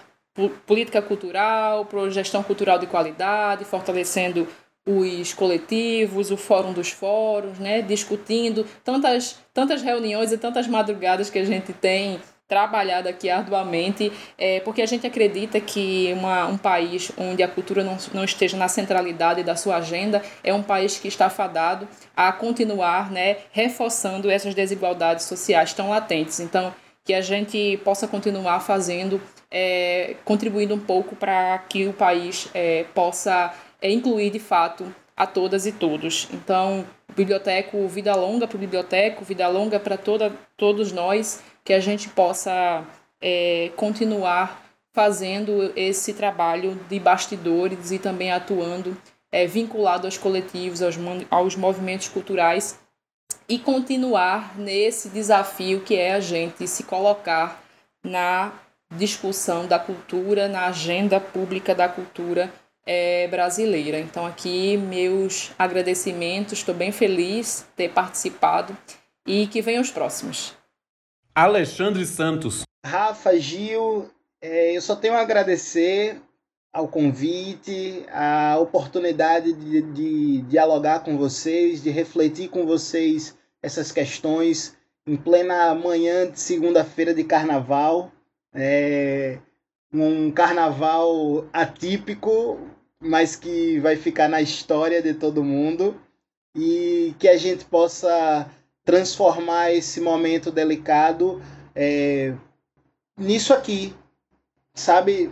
política cultural, por gestão cultural de qualidade, fortalecendo os coletivos, o fórum dos fóruns, né, discutindo tantas, tantas reuniões e tantas madrugadas que a gente tem trabalhado aqui arduamente, é, porque a gente acredita que uma, um país onde a cultura não, não esteja na centralidade da sua agenda é um país que está fadado a continuar né, reforçando essas desigualdades sociais tão latentes. Então, que a gente possa continuar fazendo é, contribuindo um pouco para que o país é, possa é, incluir de fato a todas e todos. Então, biblioteco, vida longa para o biblioteco, vida longa para todos nós, que a gente possa é, continuar fazendo esse trabalho de bastidores e também atuando é, vinculado aos coletivos, aos, aos movimentos culturais e continuar nesse desafio que é a gente se colocar na discussão da cultura na agenda pública da cultura é, brasileira. Então, aqui, meus agradecimentos, estou bem feliz de ter participado e que venham os próximos. Alexandre Santos. Rafa, Gil, é, eu só tenho a agradecer ao convite, a oportunidade de, de dialogar com vocês, de refletir com vocês essas questões em plena manhã de segunda-feira de carnaval. É um carnaval atípico, mas que vai ficar na história de todo mundo e que a gente possa transformar esse momento delicado é, nisso aqui, sabe?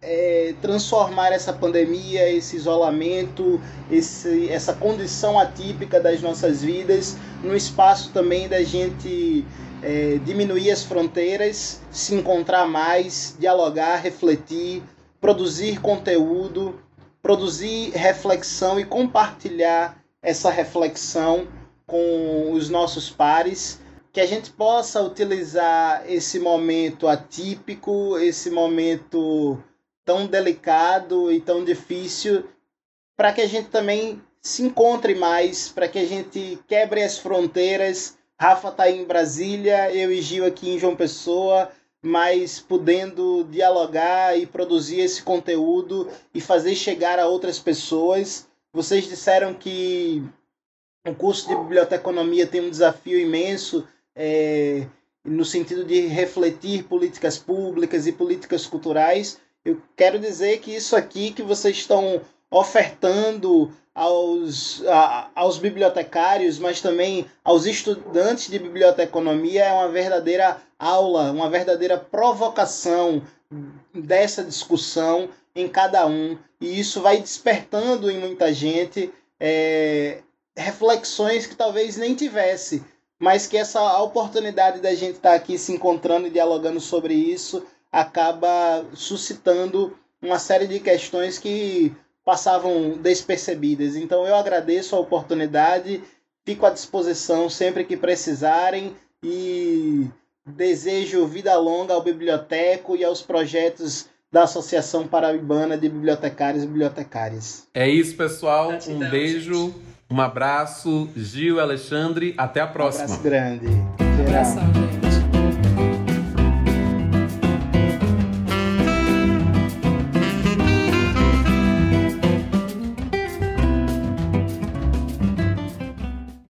É, transformar essa pandemia, esse isolamento, esse, essa condição atípica das nossas vidas, num espaço também da gente é, diminuir as fronteiras, se encontrar mais, dialogar, refletir, produzir conteúdo, produzir reflexão e compartilhar essa reflexão com os nossos pares, que a gente possa utilizar esse momento atípico, esse momento tão delicado e tão difícil, para que a gente também se encontre mais, para que a gente quebre as fronteiras. Rafa está em Brasília, eu e Gil aqui em João Pessoa, mas podendo dialogar e produzir esse conteúdo e fazer chegar a outras pessoas. Vocês disseram que o curso de biblioteconomia tem um desafio imenso é, no sentido de refletir políticas públicas e políticas culturais. Eu quero dizer que isso aqui que vocês estão ofertando aos, a, aos bibliotecários, mas também aos estudantes de biblioteconomia é uma verdadeira aula, uma verdadeira provocação dessa discussão em cada um. E isso vai despertando em muita gente é, reflexões que talvez nem tivesse, mas que essa oportunidade da gente estar tá aqui se encontrando e dialogando sobre isso acaba suscitando uma série de questões que passavam despercebidas. Então eu agradeço a oportunidade, fico à disposição sempre que precisarem e desejo vida longa ao biblioteco e aos projetos da Associação Paraibana de Bibliotecários e Bibliotecárias. É isso, pessoal. Um beijo. Um abraço, Gil, Alexandre, até a próxima. Um abraço grande. Um abração, gente.